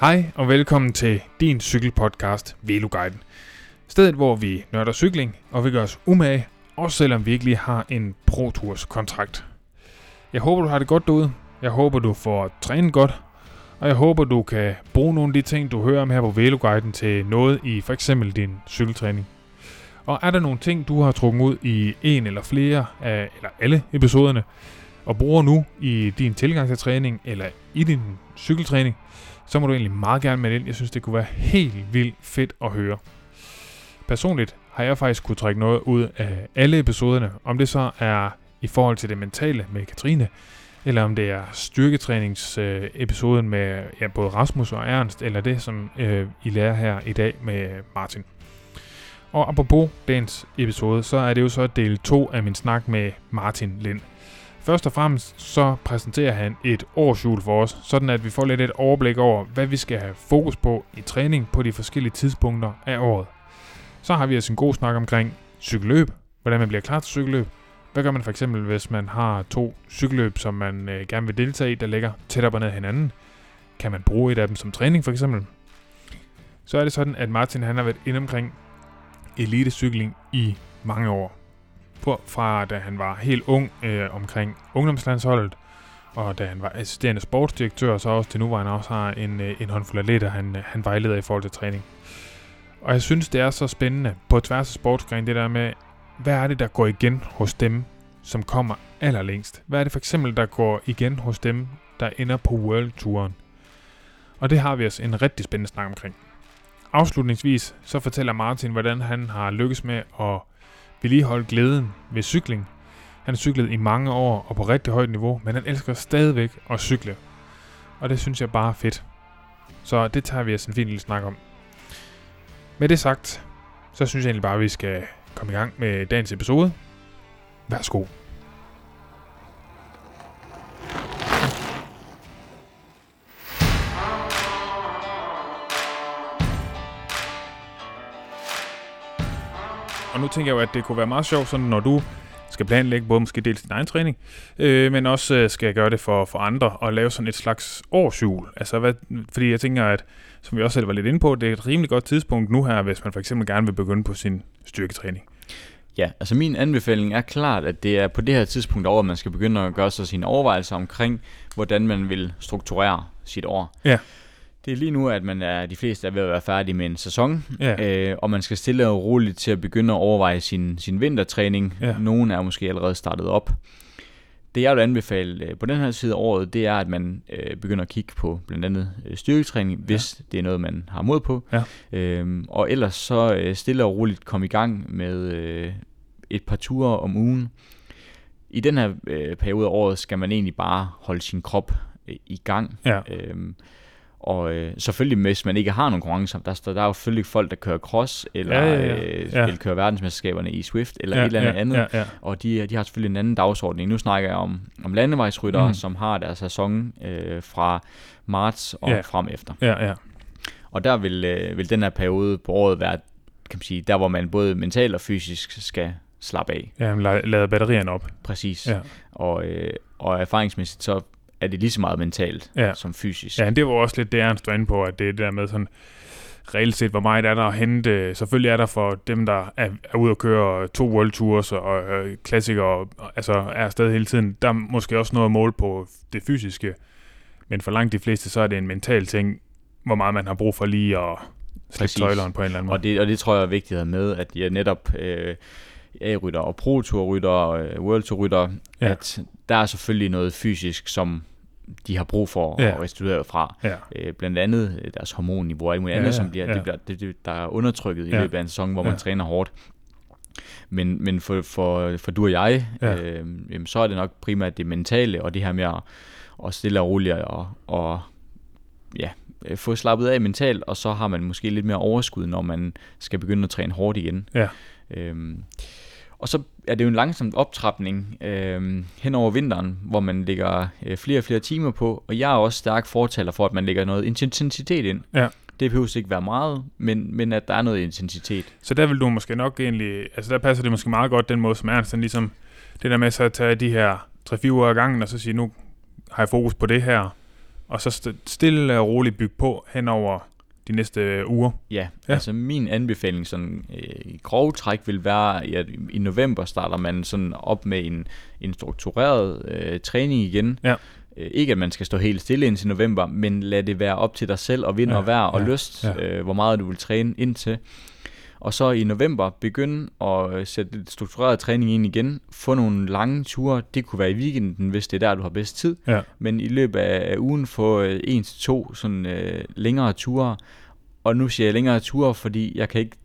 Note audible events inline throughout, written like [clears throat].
Hej og velkommen til din cykelpodcast Veloguiden. Stedet hvor vi nørder cykling og vi gør os umage, også selvom vi ikke lige har en Pro Tours kontrakt. Jeg håber du har det godt derude. Jeg håber du får trænet godt. Og jeg håber du kan bruge nogle af de ting du hører om her på Veloguiden til noget i for eksempel din cykeltræning. Og er der nogle ting du har trukket ud i en eller flere af, eller alle episoderne, og bruger nu i din tilgang til træning eller i din cykeltræning, så må du egentlig meget gerne med ind. Jeg synes, det kunne være helt vildt fedt at høre. Personligt har jeg faktisk kunne trække noget ud af alle episoderne, om det så er i forhold til det mentale med Katrine, eller om det er styrketræningsepisoden med ja, både Rasmus og Ernst, eller det, som øh, I lærer her i dag med Martin. Og apropos dagens episode, så er det jo så del 2 af min snak med Martin Lind. Først og fremmest så præsenterer han et årsjul for os, sådan at vi får lidt et overblik over, hvad vi skal have fokus på i træning på de forskellige tidspunkter af året. Så har vi også en god snak omkring cykelløb, hvordan man bliver klar til cykelløb. Hvad gør man for eksempel, hvis man har to cykelløb, som man øh, gerne vil deltage i, der ligger tæt op og ned hinanden? Kan man bruge et af dem som træning for eksempel? Så er det sådan, at Martin han har været inde omkring elitecykling i mange år på, fra da han var helt ung øh, omkring ungdomslandsholdet, og da han var assisterende sportsdirektør, og så også til nu, hvor han også har en, øh, en håndfuld atleter, han, øh, han vejleder i forhold til træning. Og jeg synes, det er så spændende på tværs af sportsgren, det der med, hvad er det, der går igen hos dem, som kommer allerlængst? Hvad er det for eksempel, der går igen hos dem, der ender på World Touren? Og det har vi også en rigtig spændende snak omkring. Afslutningsvis så fortæller Martin, hvordan han har lykkes med at vedligeholdt glæden ved cykling. Han har cyklet i mange år og på rigtig højt niveau, men han elsker stadigvæk at cykle. Og det synes jeg bare er fedt. Så det tager vi os en fin lille snak om. Med det sagt, så synes jeg egentlig bare, at vi skal komme i gang med dagens episode. Værsgo. Og nu tænker jeg jo, at det kunne være meget sjovt, sådan når du skal planlægge både måske dels din egen træning, øh, men også øh, skal gøre det for, for andre og lave sådan et slags årsjul. Altså, hvad, fordi jeg tænker, at som vi også selv var lidt inde på, det er et rimelig godt tidspunkt nu her, hvis man for eksempel gerne vil begynde på sin styrketræning. Ja, altså min anbefaling er klart, at det er på det her tidspunkt over, at man skal begynde at gøre sig sine overvejelser omkring, hvordan man vil strukturere sit år. Ja. Det er lige nu, at man er, de fleste er ved at være færdige med en sæson, Ja. øh, og man skal stille og roligt til at begynde at overveje sin, sin vintertræning. Ja. Nogle er måske allerede startet op. Det jeg vil anbefale øh, på den her side af året, det er, at man øh, begynder at kigge på blandt andet øh, styrketræning, hvis ja. det er noget, man har mod på. Ja. Øhm, og ellers så øh, stille og roligt komme i gang med øh, et par ture om ugen. I den her øh, periode af året skal man egentlig bare holde sin krop øh, i gang. Ja. Øhm, og øh, selvfølgelig, hvis man ikke har nogen konkurrencer, der, der er jo selvfølgelig folk, der kører cross, eller, Ja, ja, ja. Øh, Ja. eller kører verdensmesterskaberne i Swift, eller ja, et eller andet ja, andet. Ja, ja. Og de, de har selvfølgelig en anden dagsorden. Nu snakker jeg om, om landevejsryttere, Mm. som har deres sæson øh, fra marts og Ja. frem efter. ja, ja. Og der vil, øh, vil den her periode på året være, kan man sige, der hvor man både mentalt og fysisk skal slappe af. ja man la- lader batterierne op. Præcis. Ja. Og, øh, og erfaringsmæssigt, så er det lige så meget mentalt Ja. som fysisk. Ja, det var også lidt det, Ernst var inde på, at det er det der med sådan, reelt set, hvor meget er der at hente. Selvfølgelig er der for dem, der er, er ude at køre to World Tours og øh, klassikere, og, altså er afsted hele tiden. Der er måske også noget at måle på det fysiske, men for langt de fleste, så er det en mental ting, hvor meget man har brug for lige at slippe Præcis. tøjleren på en eller anden måde. Og det, og det tror jeg er vigtigt at have med, at jeg netop øh, A-rytter og Pro Tour rytter og øh, World Tour rytter, Ja. ja. at der er selvfølgelig noget fysisk, som de har brug for Ja. at restituere fra. Ja, Øh, blandt andet øh, deres hormonniveau og alt muligt Ja, andet, ja, som bliver, ja. det bliver, det, det, der er undertrykket i Ja. løbet af en sæson, hvor Ja. man træner hårdt. Men, men for, for, for du og jeg, Ja. ja. øh, jamen, så er det nok primært det mentale, og det her med at, at stille og roligt og, og ja, øh, få slappet af mentalt, og så har man måske lidt mere overskud, når man skal begynde at træne hårdt igen. Ja. Øhm, og så er det jo en langsom optrapning øhm, hen over vinteren, hvor man lægger øh, flere og flere timer på, og jeg er også stærk fortaler for, at man lægger noget intensitet ind. Ja. Det behøver ikke være meget, men, men at der er noget intensitet. Så der vil du måske nok egentlig, altså der passer det måske meget godt den måde, som Ernst ligesom, det der med så at tage de her 3-4 uger ad gangen, og så sige, nu har jeg fokus på det her, og så st- stille og roligt bygge på hen over de næste øh, uger. Ja, Ja. altså min anbefaling sådan øh, i grove træk vil være, at i november starter man sådan op med en, en struktureret øh, træning igen. Ja. Øh, ikke at man skal stå helt stille indtil november, men lad det være op til dig selv og vind Ja, og vejr og ja, lyst, ja. øh, hvor meget du vil træne indtil. Og så i november begynde at øh, sætte lidt struktureret træning ind igen. Få nogle lange ture. Det kunne være i weekenden, hvis det er der, du har bedst tid. Ja. Men i løbet af ugen få øh, en til to sådan øh, længere ture. Og nu siger jeg længere ture, fordi jeg kan ikke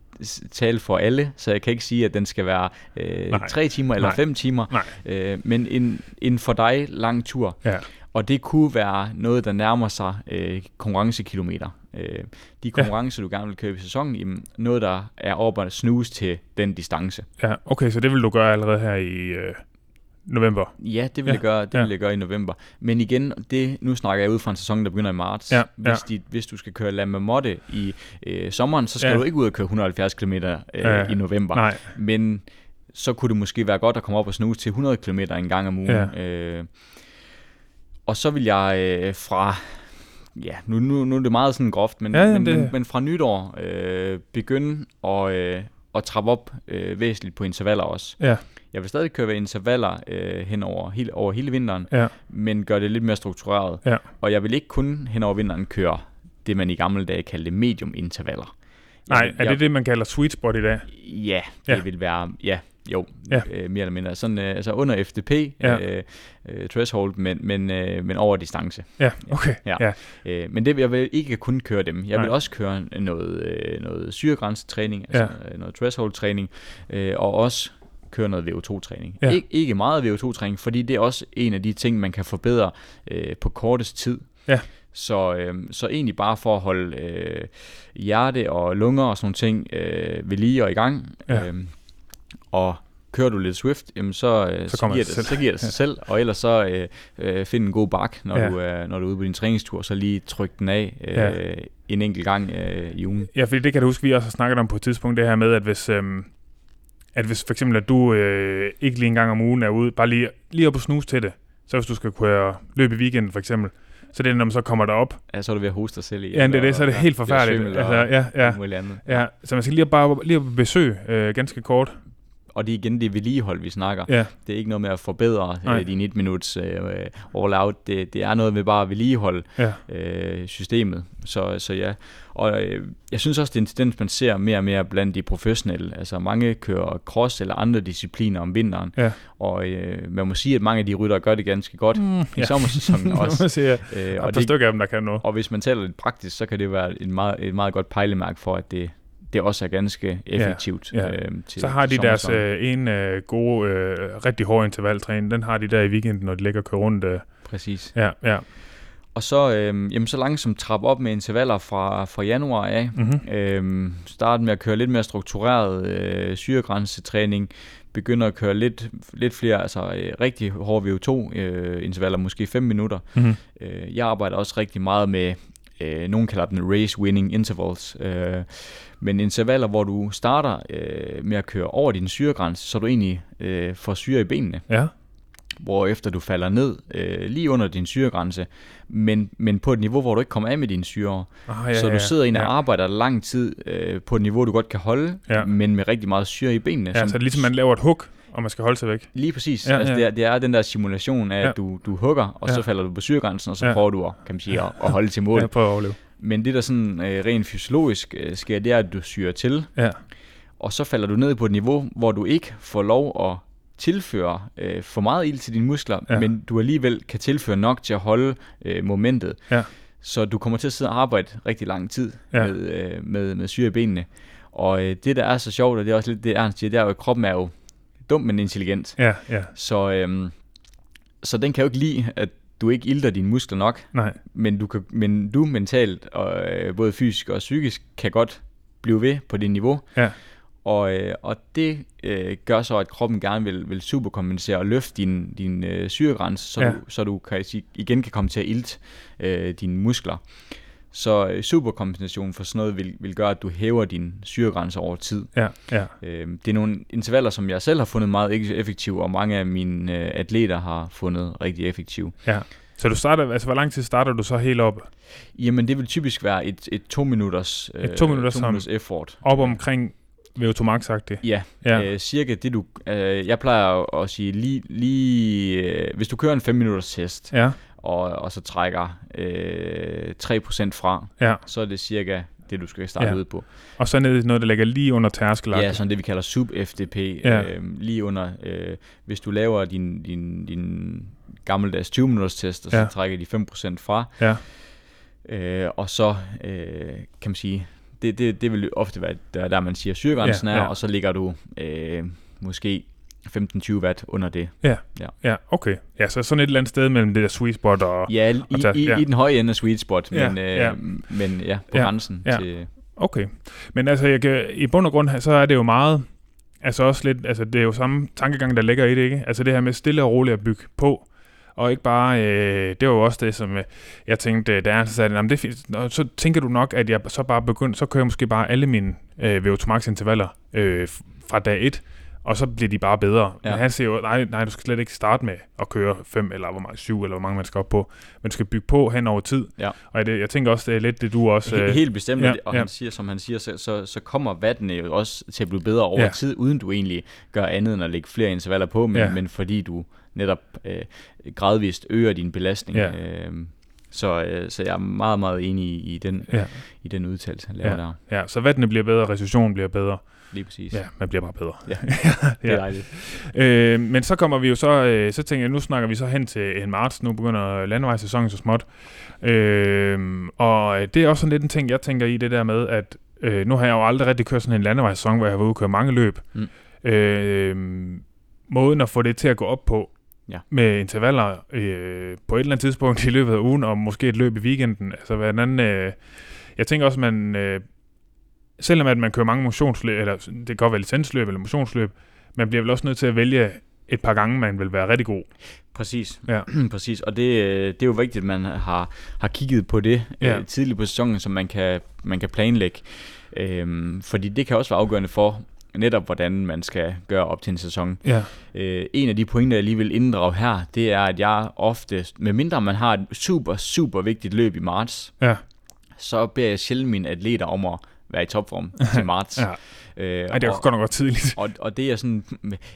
tale for alle, så jeg kan ikke sige, at den skal være øh, Nej. tre timer eller Nej. fem timer. Nej. Øh, men en, en for dig lang tur. Ja. Og det kunne være noget, der nærmer sig øh, konkurrencekilometer. Øh, de konkurrencer, du gerne vil købe i sæsonen, jamen, noget, der er op og snuse til den distance. Ja, okay, så det vil du gøre allerede her i øh, november. Ja, det vil, Ja, jeg gøre, det ja. vil jeg gøre i november. Men igen, det, nu snakker jeg ud fra en sæson, der begynder i marts. Ja, hvis, ja. De, hvis du skal køre La Mamotte i øh, sommeren, så skal Ja. du ikke ud og køre 170 km øh, Ja, i november. Nej, Men så kunne det måske være godt at komme op og snuse til 100 km en gang om ugen. Ja. Øh, og så vil jeg øh, fra, ja, nu, nu, nu er det meget sådan groft, men, Ja, ja, men, det- men, men fra nytår øh, begynde at, øh, at trappe op øh, væsentligt på intervaller også. ja, Jeg vil stadig køre ved intervaller øh, hen over hele, over hele vinteren, ja, men gør det lidt mere struktureret. Ja. Og jeg vil ikke kun hen over vinteren køre det, man i gamle dage kaldte medium intervaller. Jeg Nej, er jeg- det det, man kalder sweet spot i dag? Ja, det Ja. vil være, ja, jo, Ja. Øh, mere eller mindre. Sådan, øh, altså under FDP, Ja. øh, øh, threshold, men, men, øh, men over distance. Ja, okay. Ja. Ja. Øh, men det vil jeg vil ikke kun køre dem. Jeg Nej. vil også køre noget, øh, noget syregrænsetræning, altså øh, noget threshold-træning, øh, og også køre noget VO2-træning. Ja. Ik- ikke meget VO2-træning, fordi det er også en af de ting, man kan forbedre øh, på kortest tid. Ja. Så, øh, så egentlig bare for at holde øh, hjerte og lunger og sådan nogle ting øh, ved lige og i gang. Ja. Øh, og kører du lidt Swift, jamen så, øh, Så så, giver det det, selv. så giver det sig selv. Og ellers så øh, øh, find en god bak, når, Ja. du er, når du er ude på din træningstur, så lige tryk den af øh, Ja. en enkelt gang øh, i ugen. Ja, fordi det kan du huske, vi også har snakket om på et tidspunkt, det her med, at hvis, øhm, at hvis for eksempel, at du øh, ikke lige en gang om ugen er ude, bare lige, lige op og snuse til det, så hvis du skal køre løb i weekenden for eksempel, så det er, når man så kommer derop. Ja, så er du ved at hoste dig selv i. Ja, det er det, så er det ja, helt forfærdeligt. svimmel Altså, ja, ja, ja, så man skal lige bare lige på besøg, øh, ganske kort. Og det er igen det vedligehold, vi snakker. Ja, Det er ikke noget med at forbedre Nej. øh, din 1 minuts øh, all out. Det, det er noget med bare at vedligeholde ja, øh, systemet. Så, så ja, og øh, jeg synes også, det er en tendens, man ser mere og mere blandt de professionelle. Altså mange kører cross eller andre discipliner om vinteren, Ja. og øh, man må sige, at mange af de ryttere gør det ganske godt mm, i sommersæsonen [laughs] også. også. siger, Øh, og et par stykker af dem, der kan noget. og hvis man taler lidt praktisk, så kan det være et meget, et meget godt pejlemærke for, at det, det også er ganske effektivt. ja. Øh, til Så har de deres øh, en øh, gode, øh, rigtig hårde intervaltræning. Den har de der i weekenden, når de ligger og kører rundt. Øh. Præcis. Ja, ja. Og så, øh, jamen, så langsomt trappe op med intervaller fra, fra januar af. Mm-hmm. Øhm, starte med at køre lidt mere struktureret øh, syregrænsetræning, begynder at køre lidt, lidt flere, altså øh, rigtig hårde VO2 øh, intervaller, måske 5 minutter. Mm-hmm. Øh, jeg arbejder også rigtig meget med, øh, nogen kalder dem race winning intervals, øh, men intervaller, hvor du starter øh, med at køre over din syregrænse, så du egentlig øh, får syre i benene Ja, hvor efter du falder ned øh, lige under din syregrænse, men, men på et niveau, hvor du ikke kommer af med dine syre. ah, Ja, så du sidder ind og ja. arbejder lang tid øh, på et niveau, du godt kan holde, Ja. men med rigtig meget syre i benene. Ja, så er det ligesom, man laver et hook, og man skal holde sig væk. Lige præcis. Ja, altså, ja. Det, er, det er den der simulation af, Ja. at du, du hugger, og Ja. så falder du på syregrænsen, og så Ja. prøver du at, kan man sige, at, at holde til mål. Ja, prøv at overleve. Men det, der sådan øh, rent fysiologisk øh, sker, det er, at du syrer til, Ja, og så falder du ned på et niveau, hvor du ikke får lov at tilføre øh, for meget ild til dine muskler, Ja. men du alligevel kan tilføre nok til at holde øh, momentet. Ja. Så du kommer til at sidde og arbejde rigtig lang tid ja. med, øh, med, med syre i benene. Og øh, det, der er så sjovt, og det er også lidt det, Ernst siger, det er jo, at kroppen er jo dum, men intelligent. ja, ja. Så, øhm, så den kan jo ikke lide, at du ikke ilter dine muskler nok, Nej, men du, kan, men du mentalt, og, øh, både fysisk og psykisk, kan godt blive ved på det niveau. Ja. Og, øh, og det øh, gør så, at kroppen gerne vil, vil superkompensere og løfte din, din øh, syregrænse, så, Ja. du, så du kan igen kan komme til at ilte øh, dine muskler. Så øh, superkompensation for sådan noget vil, vil gøre, at du hæver din syregrænse over tid. ja, ja. Øh, det er nogle intervaller, som jeg selv har fundet meget effektive, og mange af mine øh, atleter har fundet rigtig effektive. Ja. Så du starter, altså hvor lang tid starter du så helt op? Jamen, det vil typisk være et, et to minutters, Et to minutters to minutters effort. Op omkring VO2 max sagt Ja, Ja. ja. Øh, cirka det du... Øh, jeg plejer at- at sige lige... lige øh, hvis du kører en 5 minutters test, Ja, og, og så trækker øh, 3% fra, ja. så er det cirka det, du skal starte Ja. ja. ud på. Og så i noget, der ligger lige under tærskel. Ja, sådan det, vi kalder sub-FDP. Ja. Øh, lige under... Øh, hvis du laver din, din, din gammeldags 20 minutters test, og så Ja. ja. trækker de 5% fra, Ja, øh, og så øh, kan man sige... Det, det, det vil ofte være der, der man siger syregrænsen Ja, er, ja. og så ligger du øh, måske 15-20 watt under det. ja, okay. Ja, så sådan et eller andet sted mellem det der sweet spot og... Ja, i, Og tage- i, ja. i den høje ende af sweet spot, Ja, men, øh, ja. men ja, på Ja, grænsen ja. til... Okay. Men altså, jeg kan, i bund og grund, så er det jo meget... Altså også lidt... Altså, det er jo samme tankegang, der ligger i det, ikke? Altså det her med stille og roligt at bygge på. Og ikke bare... Øh, det var jo også det, som øh, jeg tænkte, da jeg så sagde, det, "Nå, men det er fint." Nå, så tænker du nok, at jeg så bare begynder... Så kører jeg måske bare alle mine øh, VO2 max intervaller øh, fra dag 1, og så bliver de bare bedre. Ja. Men han siger jo, nej, nej, du skal slet ikke starte med at køre 5 eller hvor meget, 7 eller hvor mange man skal op på. Men du skal bygge på hen over tid. Ja. Og det, jeg tænker også, det er lidt det, du også... He- Helt bestemt, ja, og ja. han siger, som han siger, så, så, så kommer vattene jo også til at blive bedre over Ja. tid, uden du egentlig gør andet end at lægge flere intervaller på, men, ja. men fordi du netop øh, gradvist øger din belastning. Ja. Øh, så, øh, så jeg er meget, meget enig i, i, den, Ja. i den udtalelse, han laver Ja. der. Ja, så vattene bliver bedre, recessionen bliver bedre. Lige præcis. Ja, man bliver bare bedre. Ja. [laughs] Det er ja. dejligt. Øh, men så kommer vi jo så, øh, så tænker jeg, nu snakker vi så hen til en marts, nu begynder landevejssæsonen så småt. Øh, og det er også sådan lidt en ting, jeg tænker i det der med, at øh, nu har jeg jo aldrig rigtig kørt sådan en landevejssæson, hvor jeg har været ude og køre mange løb. Mm. Øh, måden at få det til at gå op på, Ja. med intervaller øh, på et eller andet tidspunkt i løbet af ugen, og måske et løb i weekenden. Altså, hvordan, øh, jeg tænker også, man, øh, selvom at man kører mange motionsløb, eller det kan godt være licensløb eller motionsløb, man bliver vel også nødt til at vælge et par gange, man vil være rigtig god. Præcis. Ja. [clears throat] Præcis. Og det, øh, det er jo vigtigt, at man har, har kigget på det Ja. øh, tidligt på sæsonen, så man kan, man kan planlægge. Øhm, fordi det kan også være afgørende for netop, hvordan man skal gøre op til en sæson. Ja, Øh, en af de pointer, jeg lige vil inddrage her, det er, at jeg ofte, medmindre man har et super, super vigtigt løb i marts, ja, så beder jeg sjældent mine atleter om at være i topform [laughs] til marts. ja. Øh, Ej, det er og- godt nok godt tidligt. og, og det er sådan,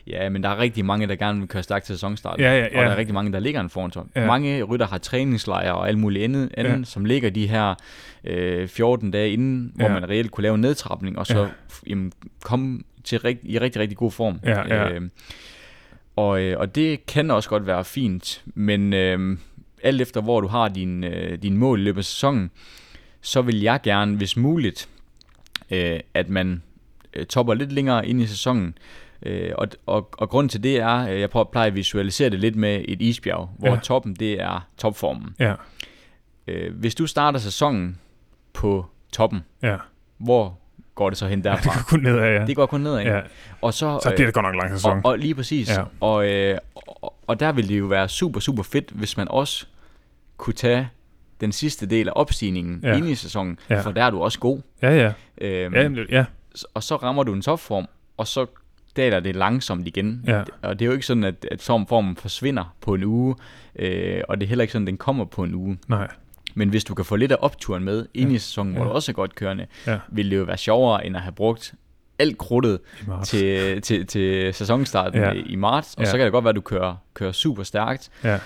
ja, men der er rigtig mange, der gerne vil køre stærkt til sæsonstarten. Ja, ja, Og ja. der er rigtig mange, der ligger en foran Ja. Mange rytter har træningslejre og alt muligt andet, andet Ja. som ligger de her øh, 14 dage inden, hvor Ja. man reelt kunne lave en nedtrapning, og så ja. jamen, komme til rigt, i rigtig, rigtig god form. Ja, ja. Øh, og, øh, og det kan også godt være fint, men øh, alt efter hvor du har din, øh, din mål i løbet af sæsonen, så vil jeg gerne, hvis muligt, øh, at man øh, topper lidt længere ind i sæsonen. Øh, og, og, og grunden til det er, øh, jeg prøver, plejer at visualisere det lidt med et isbjerg, hvor Ja. toppen det er topformen. Ja, Øh, hvis du starter sæsonen på toppen, ja. hvor går det så hen ja det derfra? går kun nedad, ja. det går kun nedad. ja. Og så, Så bliver det godt nok lang sæson. og, og lige præcis. Ja. Og, øh, og, og der vil det jo være super, super fedt, hvis man også kunne tage den sidste del af opstigningen Ja. inde i sæsonen, Ja. for der er du også god. Ja, ja. Øhm, Ja, ja. Og så rammer du en topform, og så daler det langsomt igen. Ja. Og det er jo ikke sådan, at, at topformen forsvinder på en uge, øh, og det er heller ikke sådan, at den kommer på en uge. Nej. Men hvis du kan få lidt af opturen med ind Ja. i sæsonen, hvor Ja. du også er godt kørende, Ja. vil det jo være sjovere, end at have brugt alt krudtet til, til, til sæsonstarten Ja. i marts, og Ja. så kan det godt være, at du kører, kører super stærkt, Ja.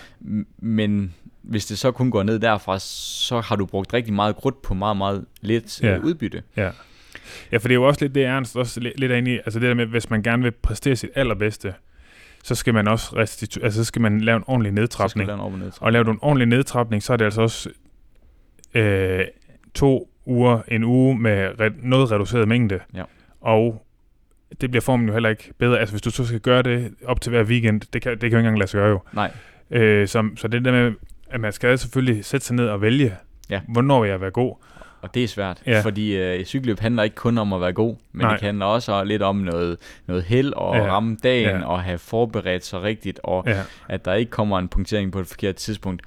Men hvis det så kun går ned derfra, så har du brugt rigtig meget krudt på meget, meget lidt Ja. ja. udbytte. Ja. Ja, for det er jo også lidt det, Ernst også lidt, lidt er inde i, altså det der med, hvis man gerne vil præstere sit allerbedste, så skal man også restitu- altså så skal man lave en ordentlig Så skal nedtrapning. lave en op- og ned. Og laver du en ordentlig nedtrapning, så er det altså også øh, to uger, en uge med re- noget reduceret mængde. Ja. Og det bliver formen jo heller ikke bedre. Altså hvis du så skal gøre det op til hver weekend, det kan, det kan jo ikke engang lade sig gøre jo. Nej, Øh, så, så det der med, at man skal selvfølgelig sætte sig ned og vælge, Ja. hvornår vil jeg være god. og det er svært, Ja. fordi øh, cykelløb handler ikke kun om at være god, men Nej. det handler også lidt om noget, noget held og Ja. ramme dagen Ja. og have forberedt sig rigtigt, og Ja, at der ikke kommer en punktering på et forkert tidspunkt.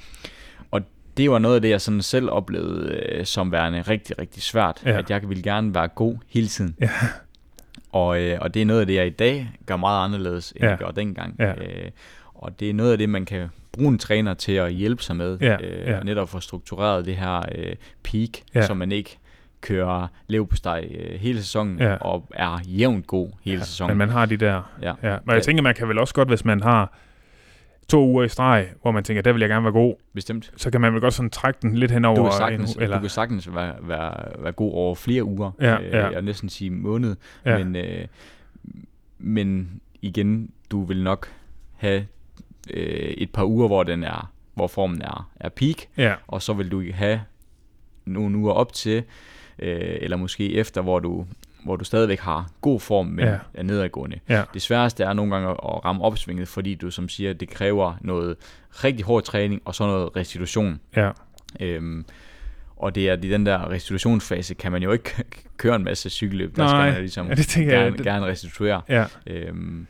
Og det var noget af det, jeg sådan selv oplevede øh, som værende rigtig, rigtig svært. Ja. At jeg ville gerne være god hele tiden. Ja. Og, øh, og det er noget af det, jeg i dag gør meget anderledes, end ja. jeg gjorde dengang. Ja. Øh, Og det er noget af det, man kan bruge en træner til at hjælpe sig med. Ja, øh, ja. Netop få struktureret det her øh, peak, Ja. så man ikke kører leverpostej øh, hele sæsonen Ja. og er jævnt god hele Men sæsonen. man har de der... ja. Ja. Men jeg tænker, man kan vel også godt, hvis man har to uger i streg, hvor man tænker, der vil jeg gerne være god, Bestemt. så kan man vel godt sådan trække den lidt hen over Du kan en sagtens, uge, eller... du kan sagtens være, være, være god over flere uger. Ja, øh, ja. Jeg næsten sige måned. Ja. Men, øh, men igen, du vil nok have øh, et par uger, hvor den er, hvor formen er, er peak, Ja, og så vil du have nogle uger op til, øh, eller måske efter, hvor du, hvor du stadigvæk har god form, men Ja. er nedadgående. ja, Det sværeste er nogle gange at ramme opsvinget, fordi du som siger, det kræver noget rigtig hård træning, og så noget restitution. ja, Øhm, og det er i den der restitutionsfase, kan man jo ikke [laughs] køre en masse cykelløb. Der Nej, skal man ligesom ja, det tænker jeg, gerne, det- gerne restituere. ja, Øhm,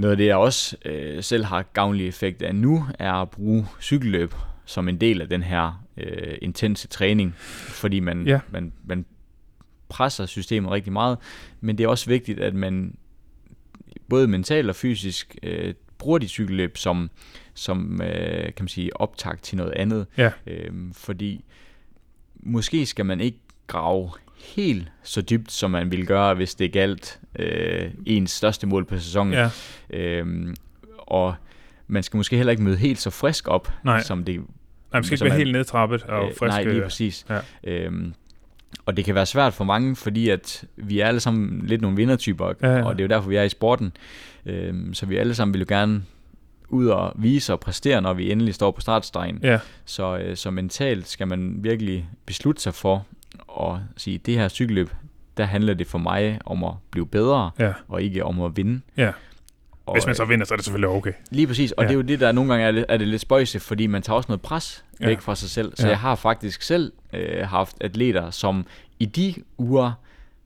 noget af det, jeg også øh, selv har gavnlig effekt af nu, er at bruge cykelløb som en del af den her øh, intense træning, fordi man, Ja. man, man presser systemet rigtig meget, men det er også vigtigt, at man både mentalt og fysisk øh, bruger de cykelløb som, som øh, kan man sige, optakt til noget andet. Ja. Øhm, fordi måske skal man ikke grave helt så dybt, som man ville gøre, hvis det galt øh, ens største mål på sæsonen. ja, Øhm, og man skal måske heller ikke møde helt så frisk op, Nej. som det Nej, man skal ikke være helt nedtrappet og Øh, frisk. Nej, lige øh, præcis. ja. Øhm, og det kan være svært for mange, fordi at vi er alle sammen lidt nogle vindertyper, Ja, ja. og det er jo derfor, vi er i sporten. Øhm, så vi alle sammen vil jo gerne ud og vise og præstere, når vi endelig står på startstregen. Ja, Så, øh, så mentalt skal man virkelig beslutte sig for at sige, det her cykelløb, der handler det for mig om at blive bedre, ja, og ikke om at vinde. ja. Og, Hvis man så vinder, så er det selvfølgelig okay. Lige præcis, og Ja. ja. det er jo det, der nogle gange er, lidt- er det lidt spøjse, fordi man tager også noget pres Ja. væk fra sig selv. Så Ja. jeg har faktisk selv øh, haft atleter, som i de uger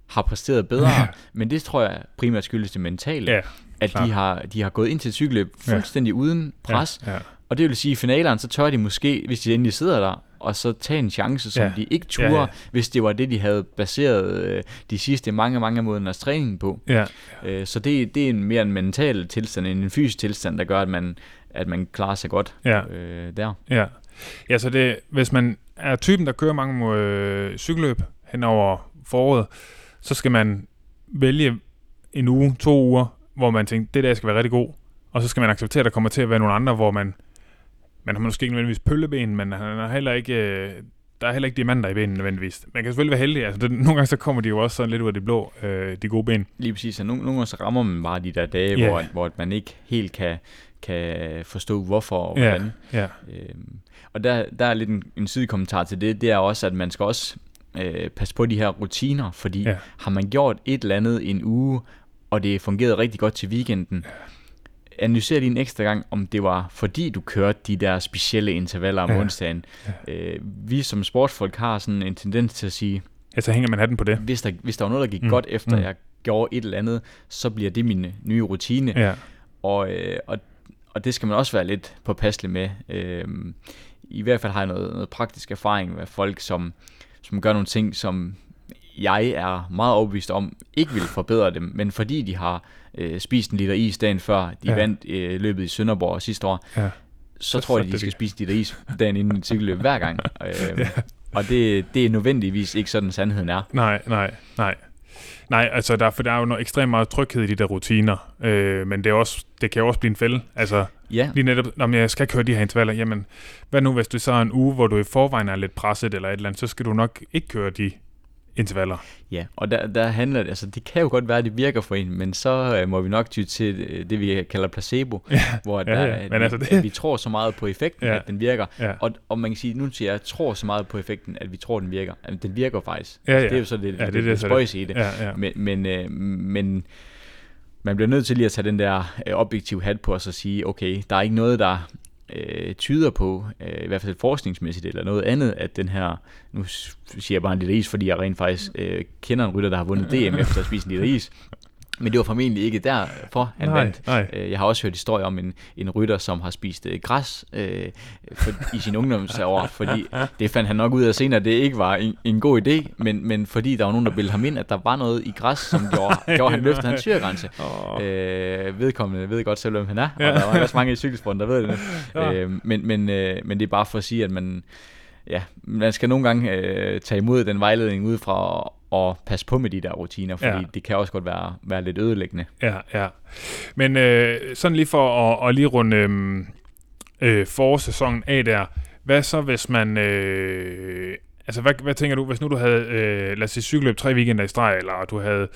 har præsteret bedre, Ja. men det tror jeg primært skyldes det mentale, Ja, at de har, de har gået ind til cykelløb Ja. fuldstændig uden pres, Ja, ja. og det vil sige, at i finaleren, så tør de måske, hvis de endelig sidder der, og så tage en chance, som Ja. de ikke turde, ja. ja. hvis det var det, de havde baseret øh, de sidste mange, mange måneders træning på. ja. Øh, så det, det er en mere en mental tilstand end en fysisk tilstand, der gør, at man, at man klarer sig godt ja. øh, der. Ja. ja, så det, hvis man er typen, der kører mange øh, cykelløb hen over foråret, så skal man vælge en uge, to uger, hvor man tænker, det der skal være rigtig god, og så skal man acceptere, at der kommer til at være nogle andre, hvor man, man har måske ikke nødvendigvis pølleben, men han er heller ikke, øh, der er heller ikke diamanter i benene nødvendigvis. Man kan selvfølgelig være heldig, altså det, nogle gange så kommer de jo også sådan lidt ud af det blå, øh, de gode ben. Lige præcis, og nogle, nogle gange så rammer man bare de der dage, yeah. hvor, hvor man ikke helt kan, kan forstå, hvorfor og hvordan. ja, Øhm, og der, der er lidt en, en sidekommentar til det, det er også, at man skal også øh, passe på de her rutiner, fordi ja. har man gjort et eller andet en uge, og det fungerede rigtig godt til weekenden, analyser lige en ekstra gang, om det var fordi du kørte de der specielle intervaller om Ja. onsdagen. Ja. Øh, vi som sportsfolk har sådan en tendens til at sige, ja, så hænger man hatten på det. hvis der, hvis der var noget, der gik Mm, godt efter, mm. jeg gjorde et eller andet, så bliver det min nye rutine. Ja, Og, øh, og, og det skal man også være lidt påpasselig med. Øh, I hvert fald har jeg noget, noget praktisk erfaring med folk, som, som gør nogle ting, som jeg er meget overbevist om, ikke vil forbedre dem, men fordi de har øh, spist en liter is dagen før, de Ja. vandt øh, løbet i Sønderborg sidste år, ja, så, tror de det skal spise de der is dagen inden et cykelløb hver gang. [laughs] Øh, Ja. Og det, det er nødvendigvis ikke sådan, sandheden er. Nej, nej, nej. Nej, altså der, for der er jo noget ekstremt meget tryghed i de der rutiner, øh, men det, er også, det kan jo også blive en fælde. Altså Ja, lige netop, om jeg skal køre de her intervaller, jamen hvad nu hvis du så er en uge, hvor du i forvejen er lidt presset eller et eller andet, så skal du nok ikke køre de intervaller. Ja, og der, der handler det, altså det kan jo godt være, at det virker for en, men så øh, må vi nok ty til øh, det, vi kalder placebo, Ja, hvor at ja, der, ja, at men vi, altså det- at vi tror så meget på effekten, Ja. at den virker. ja, Og, og man kan sige, nu siger jeg, tror så meget på effekten, at vi tror, den virker. Altså, den virker faktisk. Ja, Altså, ja. Det er jo så det, Ja, det det, det, det, i det. ja, ja. Men, men, øh, men man bliver nødt til lige at tage den der øh, objektiv hat på og så sige, okay, der er ikke noget, der øh, tyder på, øh, i hvert fald forskningsmæssigt eller noget andet, at den her, nu siger jeg bare en liter is, fordi jeg rent faktisk øh, kender en rytter, der har vundet DM efter at spise en liter is, men det var formentlig ikke derfor, han nej, vandt. nej. Øh, Jeg har også hørt historier om en, en rytter, som har spist øh, græs øh, for, i sin ungdomsår, [laughs] fordi det fandt han nok ud af senere, at det ikke var en, en god idé, men, men fordi der var nogen, der bildte ham ind, at der var noget i græs, som gjorde, [laughs] gjorde han løftede hans syregrænse. Åh. Øh, vedkommende ved godt selv, hvem han er, Ja. og der var også mange i cykelsporten, der ved det. Ja. Øh, men, men, øh, men det er bare for at sige, at man, ja, man skal nogle gange øh, tage imod den vejledning udefra og, og passe på med de der rutiner, fordi Ja. det kan også godt være, være lidt ødelæggende. Ja, ja. Men øh, sådan lige for at, at lige runde øh, øh, forårssæsonen af der. Hvad så, hvis man... Øh, altså, hvad, hvad tænker du, hvis nu du havde, øh, lad os sige, cykelløb tre weekender i streg, eller du havde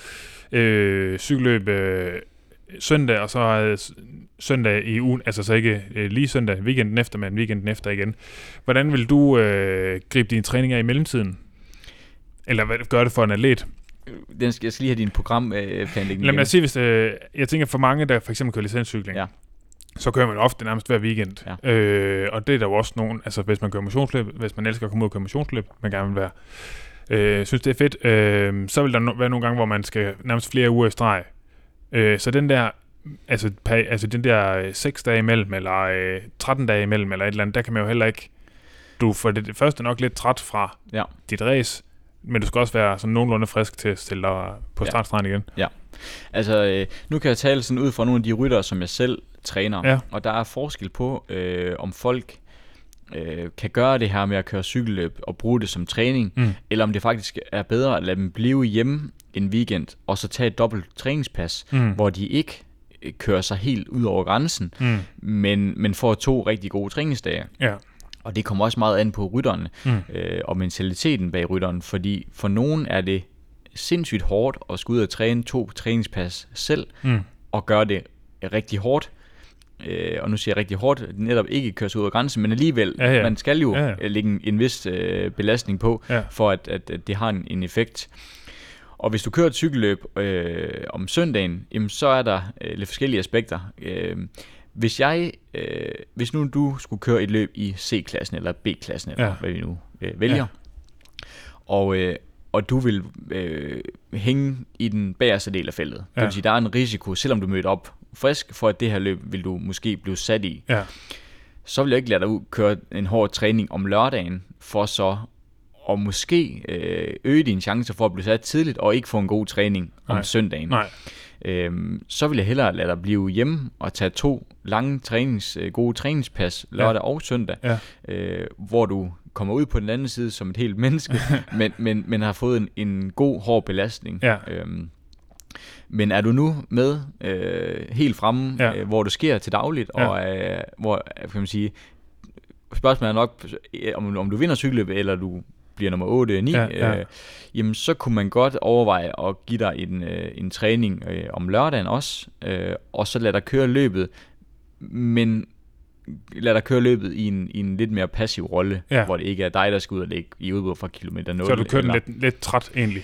øh, cykelløb øh, søndag, og så havde søndag i ugen, altså så ikke øh, lige søndag, weekenden efter, men weekenden efter igen. Hvordan vil du øh, gribe dine træninger i mellemtiden? Eller hvad gør det for en atlet? Den skal, jeg skal lige have din programplanlægning. Lad mig sige, hvis øh, jeg tænker for mange, der for eksempel kører licenscykling, Ja. så kører man ofte nærmest hver weekend. Ja. Øh, og det er der jo også nogen, altså hvis man kører motionsløb, hvis man elsker at komme ud og køre motionsløb, man gerne vil være, øh, synes det er fedt, øh, så vil der no- være nogle gange, hvor man skal nærmest flere uger i streg. Øh, så den der, altså, pa- altså den der øh, 6 dage imellem, eller øh, 13 dage imellem, eller et eller andet, der kan man jo heller ikke, du får det, første nok lidt træt fra Ja. dit race, men du skal også være sådan nogenlunde frisk til at stille dig på Ja. startstregen igen. Altså, øh, nu kan jeg tale sådan ud fra nogle af de ryttere, som jeg selv træner. Ja. Og der er forskel på, øh, om folk øh, kan gøre det her med at køre cykelløb og bruge det som træning, Mm. eller om det faktisk er bedre at lade dem blive hjemme en weekend, og så tage et dobbelt træningspas, Mm. hvor de ikke øh, kører sig helt ud over grænsen, Mm. men, men får to rigtig gode træningsdage. Ja. Og det kommer også meget an på rytterne Mm. øh, og mentaliteten bag rytteren, fordi for nogen er det sindssygt hårdt at skulle ud og træne to træningspas selv, Mm. og gøre det rigtig hårdt. Øh, og nu siger jeg rigtig hårdt, netop ikke køre sig ud af grænsen, men alligevel, Ja, ja. man skal jo ja. ja. lægge en, en vis øh, belastning på, Ja. for at, at, at det har en, en effekt. Og hvis du kører et cykelløb øh, om søndagen, jamen, så er der øh, lidt forskellige aspekter. Øh, hvis jeg, øh, hvis nu du skulle køre et løb i C-klassen eller B-klassen, eller Ja. hvad vi nu øh, vælger, Ja. og, øh, og du vil øh, hænge i den bagerste del af feltet. Det Ja. vil sige, der er en risiko, selvom du møder op frisk, for at det her løb vil du måske blive sat i. Ja. Så vil jeg ikke lade dig ud køre en hård træning om lørdagen, for så at måske øh, øge dine chancer for at blive sat tidligt, og ikke få en god træning om Nej. søndagen. Nej. Øhm, så vil jeg hellere lade dig blive hjemme og tage to lange trænings, øh, gode træningspas lørdag og søndag, Ja. øh, hvor du kommer ud på den anden side som et helt [laughs] menneske, [laughs] men, men, men har fået en, en god, hård belastning. Ja. Øhm, men er du nu med øh, helt fremme, Ja. ja. øh, hvor du sker til dagligt, Ja. og øh, hvor, øh, kan man sige, spørgsmålet er nok, om, om du vinder cykelløbet, eller du bliver nummer 8 9, Ja, ja. Øh, jamen så kunne man godt overveje at give dig en, øh, en træning øh, om lørdagen også, øh, og så lade dig køre løbet, men lad dig køre løbet i en, i en lidt mere passiv rolle, Ja. hvor det ikke er dig, der skal ud og lægge i udbrud fra kilometer 0. Så du kørt eller- lidt, lidt træt egentlig.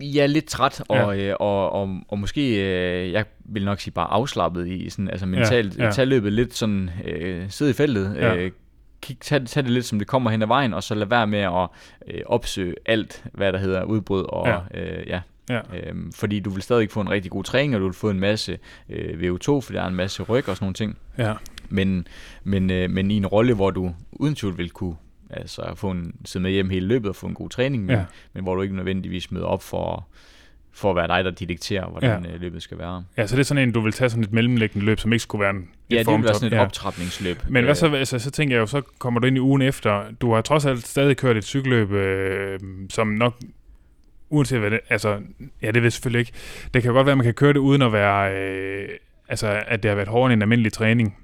Ja, lidt træt, og, ja. øh, og, og, og måske, øh, jeg vil nok sige bare afslappet i, sådan, altså mentalt, ja, ja. tage løbet lidt sådan, øh, sidde i feltet, Ja. øh, kig, tag, tag det lidt, som det kommer hen ad vejen, og så lad være med at øh, opsøge alt, hvad der hedder udbrud, og Ja. øh, ja. Ja. Øhm, fordi du vil stadig få en rigtig god træning, og du vil få en masse øh, VO2, for der er en masse ryg og sådan nogle ting. Ja. Men, men, øh, men i en rolle, hvor du uden tvivl vil kunne altså, få en, sidde med hjem hele løbet og få en god træning, men, Ja. men hvor du ikke nødvendigvis møder op for, for at være dig, der dikterer, hvordan Ja. ja. løbet skal være. ja, så det er sådan en, du vil tage sådan et mellemliggende løb, som ikke skulle være en Ja, et det vil være sådan et ja. optrapningsløb. Men hvad Øh, så, altså, så tænker jeg jo, så kommer du ind i ugen efter. Du har trods alt stadig kørt et cykelløb, øh, som nok, uanset hvad det, altså, ja, det ved jeg selvfølgelig ikke. Det kan godt være, at man kan køre det uden at være, øh, altså, at det har været hårdere end en almindelig træning,